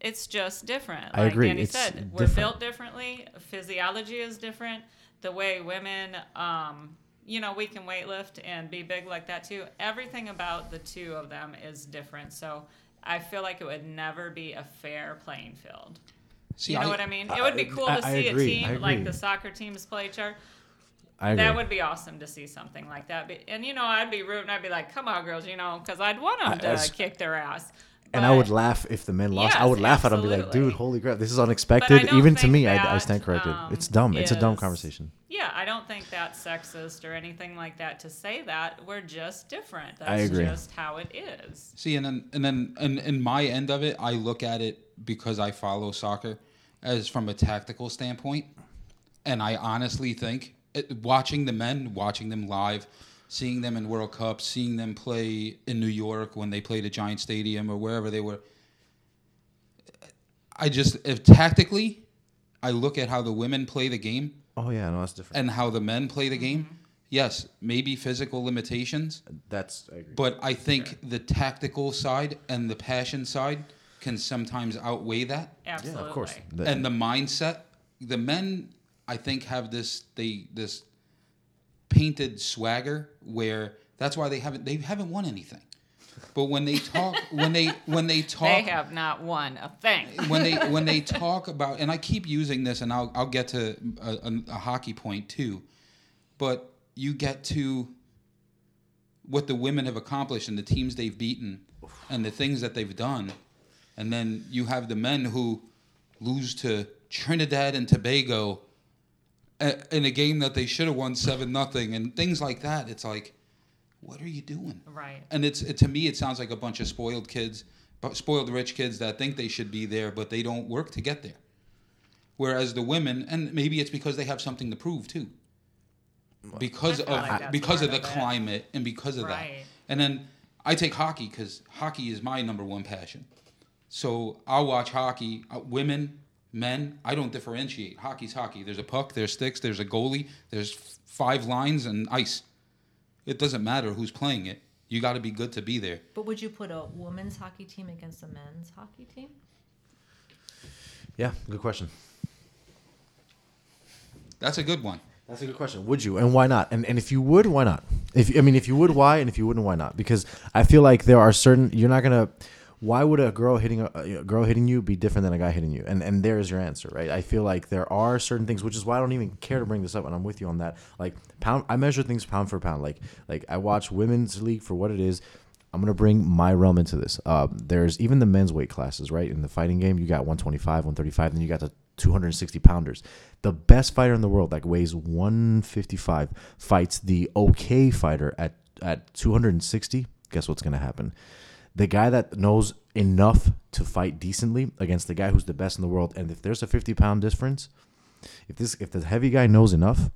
C: it's just different.
B: I agree.
C: Danny
B: It's
C: said, we're built differently. Physiology is different. The way women, um, you know, we can weightlift and be big like that too. Everything about the two of them is different. So I feel like it would never be a fair playing field.
A: See,
C: you know
A: I-
C: what I mean? It would be cool
B: I-
C: to see
B: agree,
C: a team like the soccer teams play each other.
B: I agree.
C: That would be awesome to see something like that. And you know, I'd be rooting. I'd be like, "Come on, girls," you know, because I'd want them to kick their ass.
B: And I would laugh if the men lost. I would laugh at them, be like, "Dude, holy crap, this is unexpected." Even to
C: think
B: me, I, I stand corrected.
C: um,
B: it's dumb. It's a dumb conversation.
C: Yeah, I don't think that's sexist or anything like that to say that. We're just different. That's
B: I agree.
C: just how it is.
A: See, and then and then and in my end of it, I look at it because I follow soccer as from a tactical standpoint, and I honestly think it, watching the men, watching them live, seeing them in World Cup, seeing them play in New York when they played at Giant Stadium or wherever they were. I just if tactically, I look at how the women play the game
B: Oh yeah, no, that's different.
A: and how the men play the game. Mm-hmm. Yes, maybe physical limitations,
B: That's I agree.
A: but I think the tactical side and the passion side can sometimes outweigh that.
B: yeah,
C: Absolutely.
B: of course.
A: And the mindset, the men, I think, have this they this painted swagger where that's why they haven't they haven't won anything. But when they talk, when they when they talk,
C: They have not won a thing.
A: when they when they talk about and I keep using this and I'll I'll get to a, a, a hockey point too, but you get to what the women have accomplished and the teams they've beaten and the things that they've done, and then you have the men who lose to Trinidad and Tobago a- in a game that they should have won seven nothing and things like that. It's like, what are you doing?
C: Right.
A: and it's it, to me it sounds like a bunch of spoiled kids spoiled rich kids that think they should be there but they don't work to get there whereas the women and maybe it's because they have something to prove too because of
C: like
A: because of the
C: of it.
A: climate and because of that
C: Right.
A: and then i take hockey because hockey is my number one passion so i'll watch hockey uh, women men i don't differentiate hockey's hockey there's a puck there's sticks there's a goalie there's f- five lines and ice it doesn't matter who's playing it. You got to be good to be there.
D: But would you put a women's hockey team against a men's hockey team?
B: yeah, good question.
A: That's a good one.
B: That's a good question. Would you, and why not? And and if you would, why not? If I mean, if you would, why? And if you wouldn't, why not? Because I feel like there are certain you're not gonna. Why would a girl hitting a, a girl hitting you be different than a guy hitting you? And and there's your answer, right? I feel like there are certain things, which is why I don't even care to bring this up, and I'm with you on that. Like pound, I measure things pound for pound. Like like I watch women's league for what it is. I'm gonna bring my realm into this. Um, there's even the men's weight classes, right? In the fighting game, you got 125, 135, then you got the 260 pounders. The best fighter in the world that weighs 155 fights the okay fighter at at 260. Guess what's gonna happen? The guy that knows enough to fight decently against the guy who's the best in the world, and if there's a 50 pound difference, if this if the heavy guy knows enough,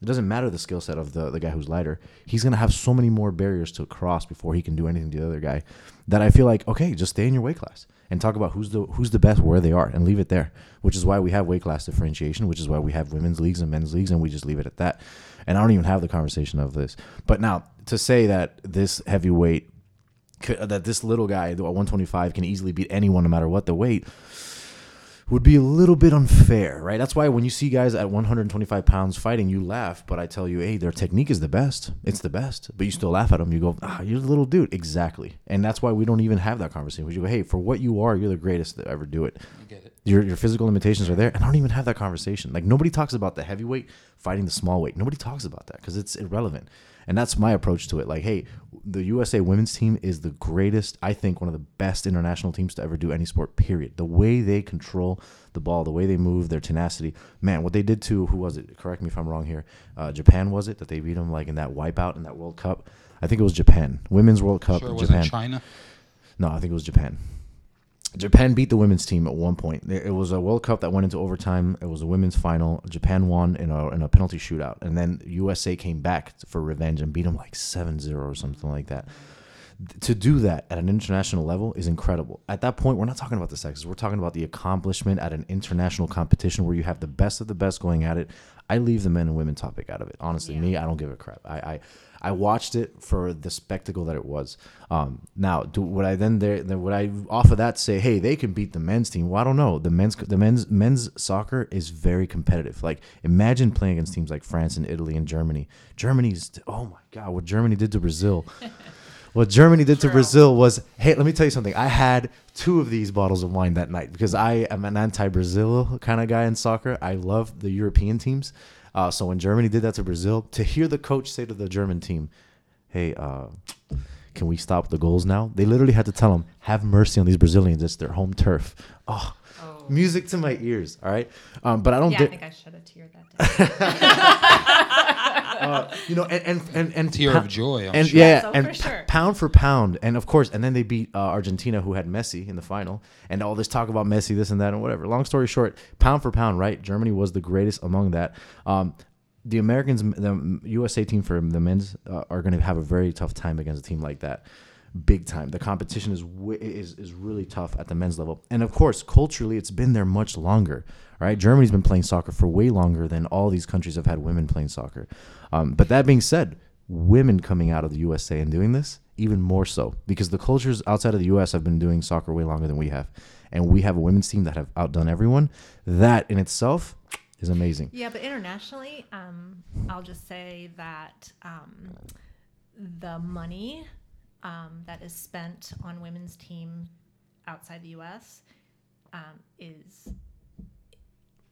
B: it doesn't matter the skill set of the, the guy who's lighter. He's gonna have so many more barriers to cross before he can do anything to the other guy. That I feel like okay, just stay in your weight class and talk about who's the who's the best where they are and leave it there. Which is why we have weight class differentiation. Which is why we have women's leagues and men's leagues, and we just leave it at that. And I don't even have the conversation of this. But now to say that this heavyweight, that this little guy, the 125, can easily beat anyone no matter what the weight would be a little bit unfair, right? That's why when you see guys at 125 pounds fighting, you laugh. But I tell you, hey, their technique is the best. It's the best. But you still laugh at them. You go, ah, you're a little dude. Exactly. And that's why we don't even have that conversation. You go, hey, for what you are, you're the greatest to ever do it.
A: I get it.
B: Your, your physical limitations are there. And I don't even have that conversation. Like, nobody talks about the heavyweight fighting the small weight. Nobody talks about that because it's irrelevant. And that's my approach to it. Like, hey, the USA women's team is the greatest, I think, one of the best international teams to ever do any sport, period. The way they control the ball, the way they move, their tenacity. Man, what they did to, who was it? Correct me if I'm wrong here. Uh, Japan, was it? That they beat them, like, in that wipeout in that World Cup? I think it was Japan. Women's World Cup,
A: Sure,
B: Japan.
A: China.
B: No, I think it was Japan. Japan beat the women's team at one point. It was a World Cup that went into overtime. It was a women's final. Japan won in a, in a penalty shootout. And then USA came back for revenge and beat them like 7 0 or something like that. To do that at an international level is incredible. At that point, we're not talking about the sexes. We're talking about the accomplishment at an international competition where you have the best of the best going at it. I leave the men and women topic out of it. Honestly,
C: Yeah.
B: me, I don't give a crap. I, I I watched it for the spectacle that it was. Um, now, do, would I then there then would I off of that say, hey, they can beat the men's team? Well, I don't know. The men's the men's men's soccer is very competitive. Like imagine playing against teams like France and Italy and Germany. Germany's oh my god, what Germany did to Brazil. What Germany did to Brazil was, hey, let me tell you something. I had two of these bottles of wine that night because I am an anti-Brazil kind of guy in soccer. I love the European teams. Uh, so when Germany did that to Brazil, to hear the coach say to the German team, "Hey, uh, can we stop the goals now?" They literally had to tell them, "Have mercy on these Brazilians. It's their home turf." Oh,
C: Oh.
B: music to my ears. All right, um, but I don't.
D: Yeah,
B: di-
D: I think I shed a tear that.
B: Uh, you know, and and and, and
A: Tear
B: pa-
A: of joy. I'm
B: and
A: sure.
B: yeah,
D: So
B: and
D: for
B: p-
D: sure.
B: pound for pound, and of course, and then they beat uh, Argentina, who had Messi in the final, and all this talk about Messi, this and that, and whatever. Long story short, pound for pound, right? Germany was the greatest among that. Um, the Americans, the USA team for the men's, uh, are going to have a very tough time against a team like that. Big time. The competition is wi- is is really tough at the men's level, and of course, culturally, it's been there much longer. Right? Germany's been playing soccer for way longer than all these countries have had women playing soccer. Um, but that being said, women coming out of the USA and doing this even more so because the cultures outside of the US have been doing soccer way longer than we have, and we have a women's team that have outdone everyone. That in itself is amazing.
D: Yeah, but internationally, um, I'll just say that um, the money um, that is spent on women's team outside the U.S. Um, is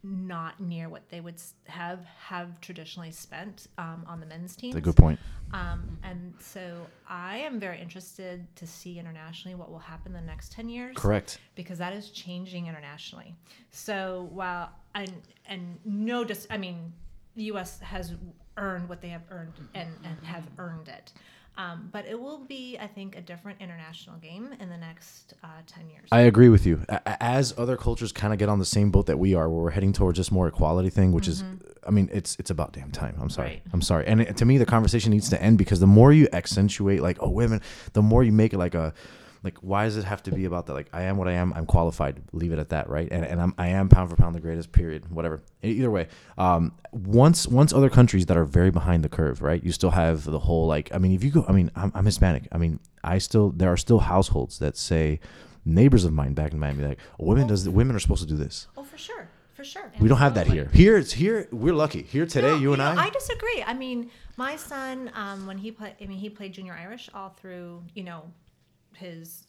D: not near what they would have have traditionally spent um, on the men's team.
B: That's a good point.
D: Um, and so I am very interested to see internationally what will happen in the next 10 years
B: Correct.
D: because that is changing internationally. So while and and no dis I mean the US has earned what they have earned and, and have earned it. Um, but it will be, I think, a different international game in the next uh, 10 years.
B: I agree with you. As other cultures kind of get on the same boat that we are, where we're heading towards just more equality thing, which is, I mean, it's it's about damn time. I'm sorry.
D: Right.
B: I'm sorry. And it, to me, the conversation needs to end because the more you accentuate, like, oh, women, the more you make it like a, like, why does it have to be about that? Like, I am what I am. I'm qualified. Leave it at that, right? And, and I'm I am pound for pound the greatest. Period. Whatever. Either way, um, once once other countries that are very behind the curve, right? You still have the whole like. I mean, if you go, I mean, I'm, I'm Hispanic. I mean, I still there are still households that say neighbors of mine back in Miami like women does women are supposed to do this.
D: oh, for sure. For sure.
B: We don't have that here. Here it's here we're lucky. Here today,
D: No,
B: you and
D: know,
B: I.
D: I disagree. I mean, my son, um, when he played, I mean, he played junior Irish all through, you know, his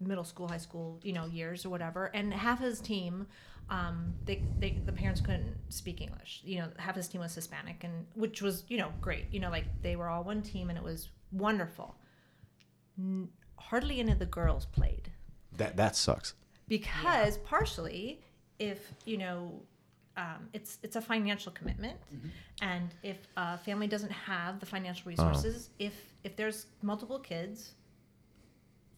D: middle school, high school, you know, years or whatever. And half his team, um, they, they, the parents couldn't speak English. You know, half his team was Hispanic, and which was, you know, great. You know, like they were all one team, and it was wonderful. N- hardly any of the girls played
B: that that sucks.
D: because partially if you know um, it's it's a financial commitment and if a family doesn't have the financial resources if if there's multiple kids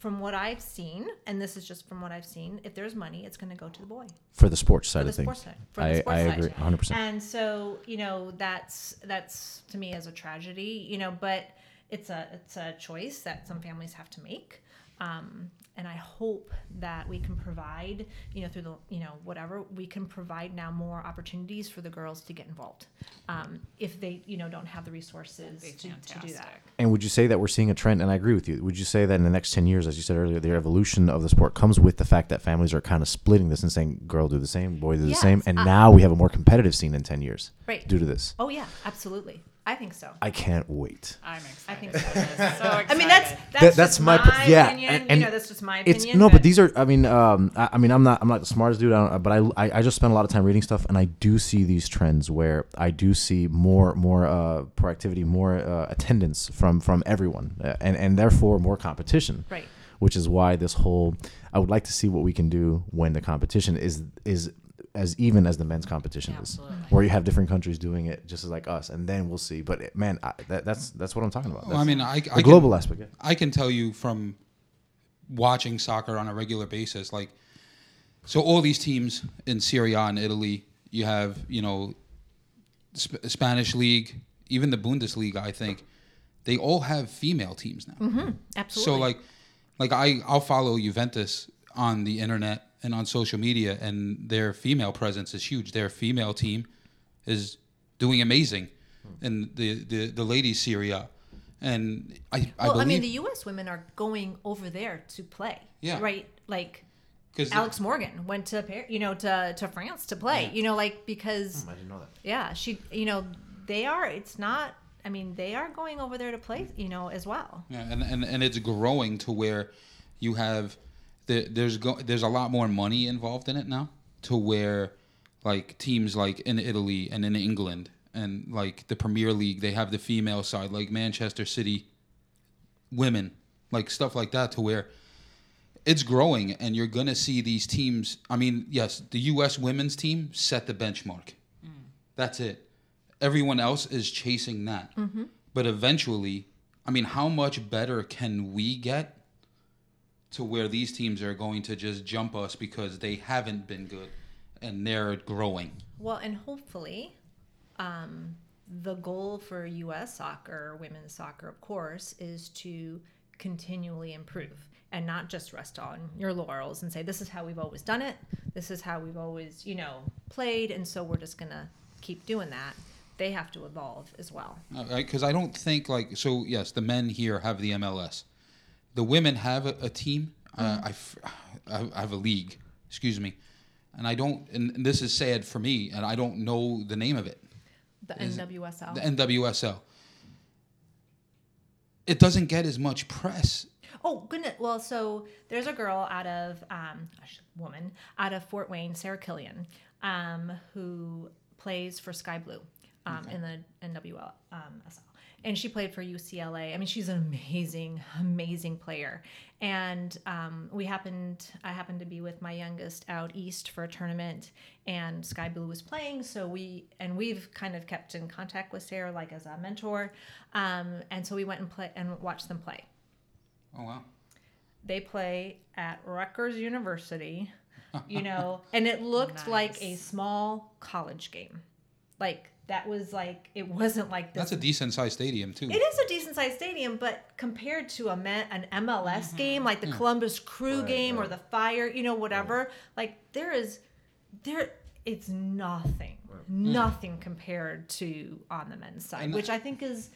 D: from what i've seen and this is just from what i've seen if there's money it's going to go to the boy
B: For the sports side
D: for the
B: of things.
D: sports side for
B: I,
D: the sports
B: I agree 100%.
D: and so you know that's that's to me as a tragedy you know but it's a it's a choice that some families have to make um, and i hope that we can provide you know through the you know whatever we can provide now more opportunities for the girls to get involved um, if they you know don't have the resources to, to do that.
B: And would you say that we're seeing a trend? And I agree with you. Would you say that in the next 10 years, as you said earlier, the evolution of the sport comes with the fact that families are kind of splitting this and saying, girl do the same, boy do the
D: Yes,
B: same. And
D: uh,
B: now we have a more competitive scene in 10 years
D: right
B: due to this.
D: oh yeah absolutely i think so
B: I can't wait.
C: I'm excited.
D: I think so.
C: So excited.
D: I mean, that's that's,
B: That- that's
D: just
B: my
D: my,
B: yeah,
D: opinion.
B: and- and
D: you know, that's just my opinion.
B: It's no, but these are. I mean, um, I, I mean, I'm not. I'm not the smartest dude. I don't, but I, I, I just spend a lot of time reading stuff, and I do see these trends where I do see more, more uh, proactivity, more uh, attendance from from everyone, uh, and and therefore more competition.
D: right.
B: Which is why this whole. I would like to see what we can do when the competition is is as even as the men's competition is,
C: Absolutely.
B: where you have different countries doing it just as like us, and then we'll see. But it, man, I, that, that's that's what I'm talking about.
A: Well, I mean, I, I
B: the
A: can-
B: global aspect. Yeah.
A: I can tell you from watching soccer on a regular basis, like, so all these teams in Serie A and Italy, you have, you know, Sp- Spanish league, even the Bundesliga, I think, they all have female teams now. Mm-hmm.
D: Absolutely.
A: So like, like I I'll follow Juventus on the internet and on social media, and their female presence is huge. Their female team is doing amazing hmm. in the the the ladies Serie, and I I
D: well, I
A: believe
D: mean, the U.S. women are going over there to play.
A: Yeah.
D: Right. Like
A: because
D: Alex Morgan went to Par- you know to to France to play. You know, like because oh,
B: I didn't know that.
D: yeah, she you know they are. It's not. I mean, they are going over there to play. You know, as well.
A: Yeah, and, and and it's growing to where you have the, there's go, there's a lot more money involved in it now to where like teams like in Italy and in England and like the Premier League they have the female side like Manchester City women like stuff like that to where it's growing and you're going to see these teams I mean yes the US women's team set the benchmark. Mm. That's it. Everyone else is chasing that. Mm-hmm. But eventually I mean how much better can we get to where these teams are going to just jump us because they haven't been good and they're growing.
D: Well, and hopefully, um, the goal for U.S. soccer, women's soccer, of course, is to continually improve and not just rest on your laurels and say this is how we've always done it. This is how we've always, you know, played, and so we're just gonna keep doing that. They have to evolve as well.
A: Because I don't think like so. Yes, the men here have the MLS. The women have a, a team. Uh, I, f- I have a league. Excuse me, and I don't. And, and this is sad for me, and I don't know the name of it.
D: The
A: Is-
D: NWSL.
A: The NWSL. It doesn't get as much press.
D: Oh goodness! Well, so there's a girl out of um, woman out of Fort Wayne, Sarah Killion, um, who plays for Sky Blue um, in the NWL um. And she played for UCLA. I mean, she's an amazing, amazing player. And um, we happened, I happened to be with my youngest out east for a tournament, and Sky Blue was playing. So we, and we've kind of kept in contact with Sarah, like as a mentor. Um, and so we went and play and watched them play
A: Oh wow.
D: they play at Rutgers University, you know, and it looked like a small college game. Like that was like it wasn't like this.
A: That's a decent sized stadium too.
D: it is a decent sized stadium, but compared to a me- an MLS mm-hmm. game like the mm. Columbus Crew
B: Right,
D: game or the Fire, you know, whatever, like there is there it's nothing. Mm. Nothing compared to on the men's side,
A: And-
D: which I think is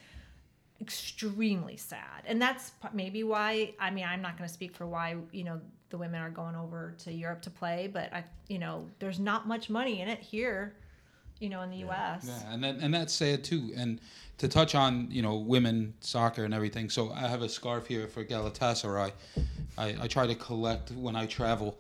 D: extremely sad and that's maybe why i mean i'm not going to speak for why you know the women are going over to europe to play but i you know there's not much money in it here you know in the us
A: Yeah, and then, and that's sad too. And to touch on you know women soccer and everything. So I have a scarf here for Galatasaray. I, I try to collect when I travel.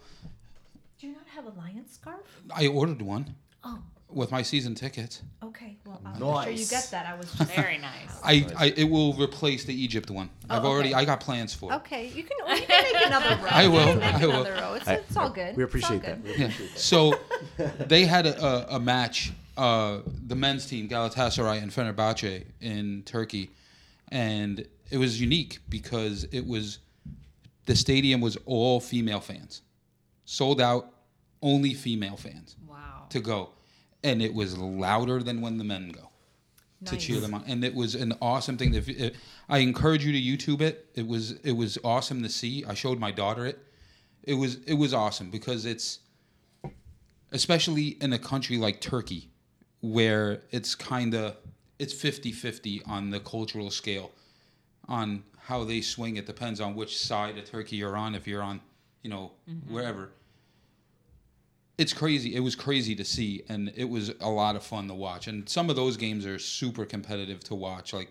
D: do you not have a lion scarf
A: I ordered one
D: oh
A: with my season tickets.
D: okay well I'm make sure you get that i was just
C: Very nice.
A: I, I it will replace the Egypt one. Oh, I've
D: Oh,
A: already
D: okay.
A: I got plans for it.
D: okay you can, well, you can make another row
A: I will,
D: You can make
A: I will.
D: It's,
B: I-
D: it's all good
B: We
D: It's all
B: appreciate that.
D: good.
B: We
A: Yeah.
B: that.
A: So they had a, a, a match, uh, the men's team, Galatasaray and Fenerbahce in Turkey, and it was unique because it was the stadium was all female fans, sold out, only female fans
C: Wow.
A: to go, and it was louder than when the men go to cheer them on, and it was an awesome thing. If I encourage you to YouTube it, it was it was awesome to see. I showed my daughter it. It was it was awesome because it's especially in a country like Turkey where it's kind of it's 50-50 on the cultural scale on how they swing it depends on which side of Turkey you're on if you're on you know mm-hmm. wherever. It's crazy it was crazy to see and it was a lot of fun to watch. And some of those games are super competitive to watch like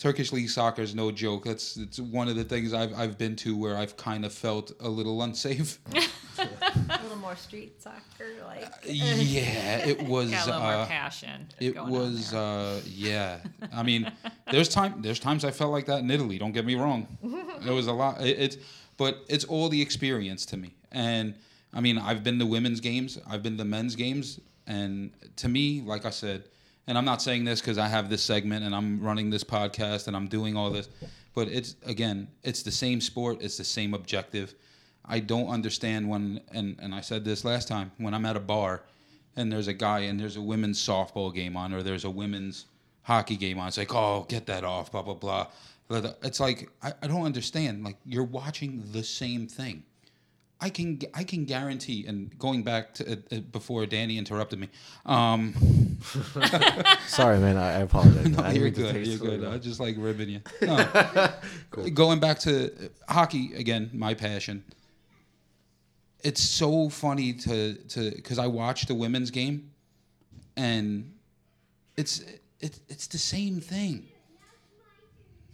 A: Turkish league soccer is no joke. That's it's one of the things I've I've been to where I've kind of felt a little unsafe.
D: A little more street soccer like
A: yeah it was
C: Got a little more
A: uh,
C: passion.
A: it was uh yeah. I mean there's time there's times i felt like that in italy don't get me wrong. There was a lot it, it's but it's all the experience to me. And i mean i've been to women's games i've been to men's games and to me like i said and i'm not saying this because i have this segment and i'm running this podcast and i'm doing all this but it's again it's the same sport it's the same objective i don't understand when and and i said this last time when i'm at a bar and there's a guy and there's a women's softball game on or there's a women's hockey game on. It's like, oh, get that off, blah blah blah. It's like I, I don't understand. Like you're watching the same thing. I can I can guarantee, and going back to uh, uh, before Danny interrupted me. Um,
B: Sorry, man. I, I apologize.
A: no,
B: I
A: you're
B: didn't mean to
A: good. You're good. I just like ribbing you. No. Going back to hockey again, my passion. It's so funny to to because I watched the women's game, and it's it's it's the same thing.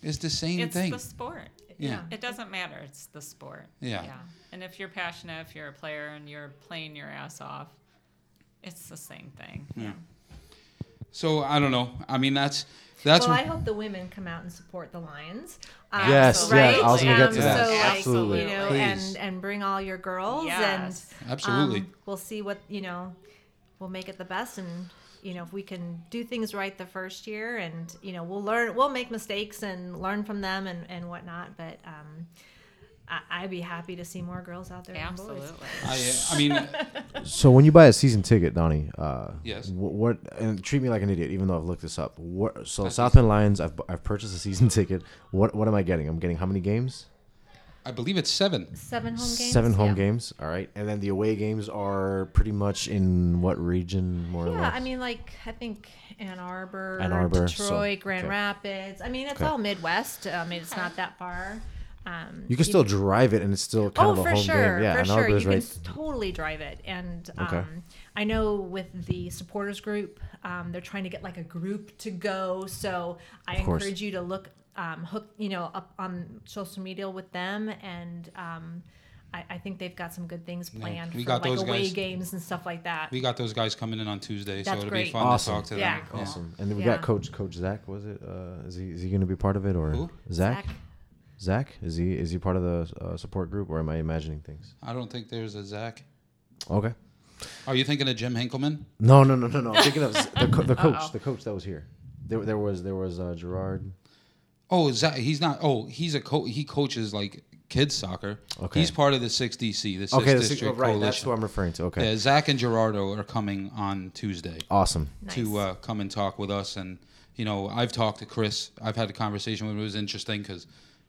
A: It's the same
C: It's
A: thing.
C: the sport.
A: Yeah.
C: It doesn't matter. It's the sport.
A: Yeah.
C: Yeah. And if you're passionate, if you're a player and you're playing your ass off, it's the same thing.
A: Yeah. So I don't know. I mean, that's that's
D: well,
A: what,
D: I hope the women come out and support the Lions. Um,
B: Yes,
C: yeah,
D: right?
C: I was gonna get to
B: that.
D: So, like,
B: Absolutely.
D: you know,
A: Please.
D: and and bring all your girls,
C: Yes.
D: and
A: Absolutely.
D: um, we'll see what you know. We'll make it the best, and you know, if we can do things right the first year, and you know, we'll learn, we'll make mistakes and learn from them and and whatnot. But um, I, I'd be happy to see more girls out there. than boys.
C: Absolutely.
A: I, I mean,
B: So when you buy a season ticket, Donnie, uh,
A: Yes.
B: wh- what and treat me like an idiot, even though I've looked this up. What? So
A: That's
B: South Bend Lions, I've, I've purchased a season ticket. What what am I getting? I'm getting how many games?
A: I believe it's seven.
D: Seven home games.
B: Seven home
D: yeah.
B: games. All right, and then the away games are pretty much in what region, more or
D: Yeah. I mean, like I think Ann Arbor,
B: Ann Arbor, so-
D: Detroit, Grand
B: okay.
D: Rapids. I mean, it's
B: Okay.
D: all Midwest. I mean, it's not that far. Um,
B: you can still drive it, and it's still kind
D: oh,
B: of a
D: for
B: home
D: sure,
B: game. Yeah,
D: for sure. You
B: is
D: can totally drive it, and um,
B: Okay.
D: I know with the supporters group, um, they're trying to get like a group to go. So I encourage you to look, um, hook, you know, up on social media with them, and um, I, I think they've got some good things planned
A: we
D: for
A: got
D: like
A: those
D: away
A: guys.
D: games and stuff like that.
A: We got those guys coming in on Tuesday, so it'll
D: great.
A: be fun
B: Awesome.
A: to talk to
D: Yeah.
A: them.
D: Cool.
B: Awesome. And then we
D: Yeah.
B: got Coach Coach Zach. Was it? Uh, is he is he going to be part of it or
A: Who?
B: Zach? Zach is he is he part of the uh, support group or am I imagining things?
A: I don't think there's a Zach.
B: Okay.
A: Are you thinking of Jim Hinkelman?
B: No, no, no, no, no. I'm thinking of the, co- the coach,
C: Uh-oh.
B: the coach that was here. There, there was there was uh, Gerard.
A: Oh, Zach. He's not. Oh, he's a coach. he coaches like kids soccer.
B: Okay.
A: He's part of the six DC, the six
B: Okay, the,
A: district
B: oh, right.
A: coalition.
B: That's who I'm referring to. Okay.
A: Yeah, Zach and Gerardo are coming on Tuesday
B: Awesome.
D: Nice.
A: to uh, come and talk with us. And you know, I've talked to Chris. I've had a conversation with him. It was interesting because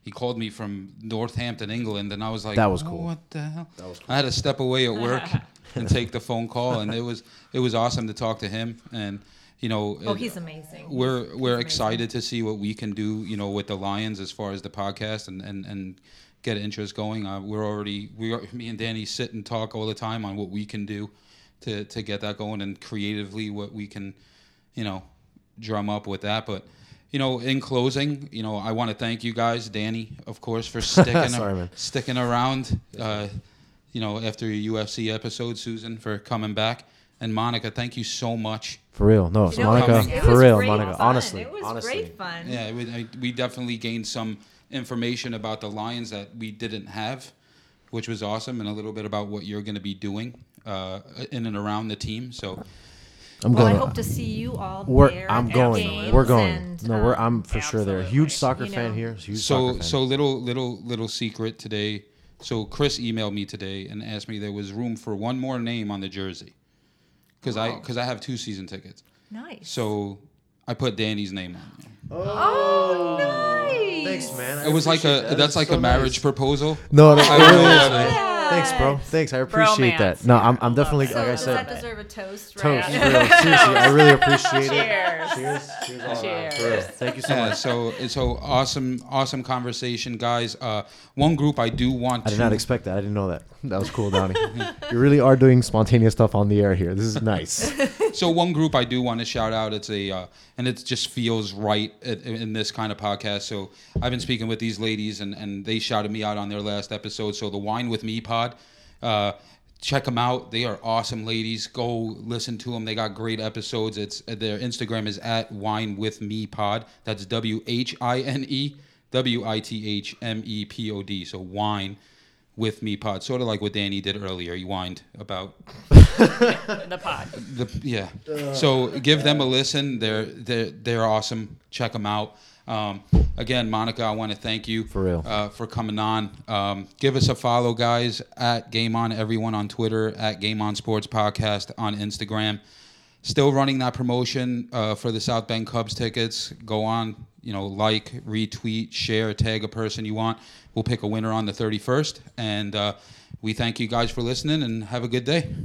A: he called me from Northampton, England, and I was like,
B: That was
A: "Oh,
B: cool.
A: What the hell?
B: That was cool.
A: I had to step away at work and take the phone call, and it was it was awesome to talk to him. And you know,
D: oh,
A: it-
D: he's amazing.
A: we're
D: He's
A: we're
D: amazing.
A: excited to see what we can do, you know, with the Lions as far as the podcast and and and get interest going. Uh, we're already we are, me and Danny sit and talk all the time on what we can do to to get that going and creatively what we can, you know, drum up with that. But you know, in closing, you know, I want to thank you guys, Danny, of course, for sticking
B: Sorry, man.
A: sticking around. Uh, you know, after your UFC episode, Susan, for coming back. And Monica, thank you so much
B: For real. No, so
D: You know,
B: Monica,
D: it was- it
B: for real, Monica.
D: fun.
B: Honestly,
D: it was
B: honestly.
D: great fun.
A: Yeah, we, I, we definitely gained some information about the Lions that we didn't have, which was awesome, and a little bit about what you're going to be doing uh, in and around the team. So,
B: I'm
D: Well, I
B: going.
D: hope to see you all
B: we're,
D: there.
B: I'm going.
D: games
B: We're going.
D: and,
B: no, we're.
D: um,
B: I'm for sure there.
C: absolutely.
B: Huge soccer
D: You
B: fan here. Huge
A: so,
B: fan.
A: so little, little, little secret today. So Chris emailed me today and asked me there was room for one more name on the jersey, because I
D: Oh.
A: because I have two season tickets.
D: nice.
A: So I put Danny's name on. there.
D: oh, nice.
B: Thanks, man. I
A: It was like a
B: that.
A: that's
B: That
A: like
B: is
A: a marriage
B: nice.
A: proposal.
B: No, no,
A: I don't
B: really
A: know
B: is,
A: what
B: man.
A: it-
B: Thanks, bro. Thanks. I appreciate that.
C: Bromance.
B: No, I'm, I'm definitely
D: So
B: like I said.
D: does that deserve a toast?
B: Toast,
D: Right?
B: for real. Seriously, I really appreciate it.
C: Cheers.
B: Cheers. Cheers. all around.
C: Cheers.
B: For real. Thank you so
A: Yeah,
B: much.
A: so so awesome, awesome conversation, guys. Uh, one group I do want to
B: I
A: to.
B: did not expect that. I didn't know that. That was cool, Donnie. you really are doing spontaneous stuff on the air here. This is nice.
A: So one group I do want to shout out. It's a uh, and it just feels right in, this kind of podcast. So I've been speaking with these ladies, and and they shouted me out on their last episode. So the Whine with Me pod. Uh, check them out. They are awesome ladies. Go listen to them. They got great episodes. It's their Instagram is at Whine with Me Pod. That's W H I N E W I T H M E P O D. So Whine with Me Pod. Sort of like what Danny did earlier. He whined about
C: The pod.
A: the yeah. So give them a listen. They're they're they're awesome. Check them out. Um, again, Monica, I want to thank you
B: For real.
A: uh, for coming on. Um, give us a follow, guys, at Game On. Everyone on Twitter at Game On Sports Podcast on Instagram. still running that promotion uh, for the South Bend Cubs tickets. Go on, you know, like, retweet, share, tag a person you want. We'll pick a winner on the 31st. And uh, we thank you guys for listening and have a good day.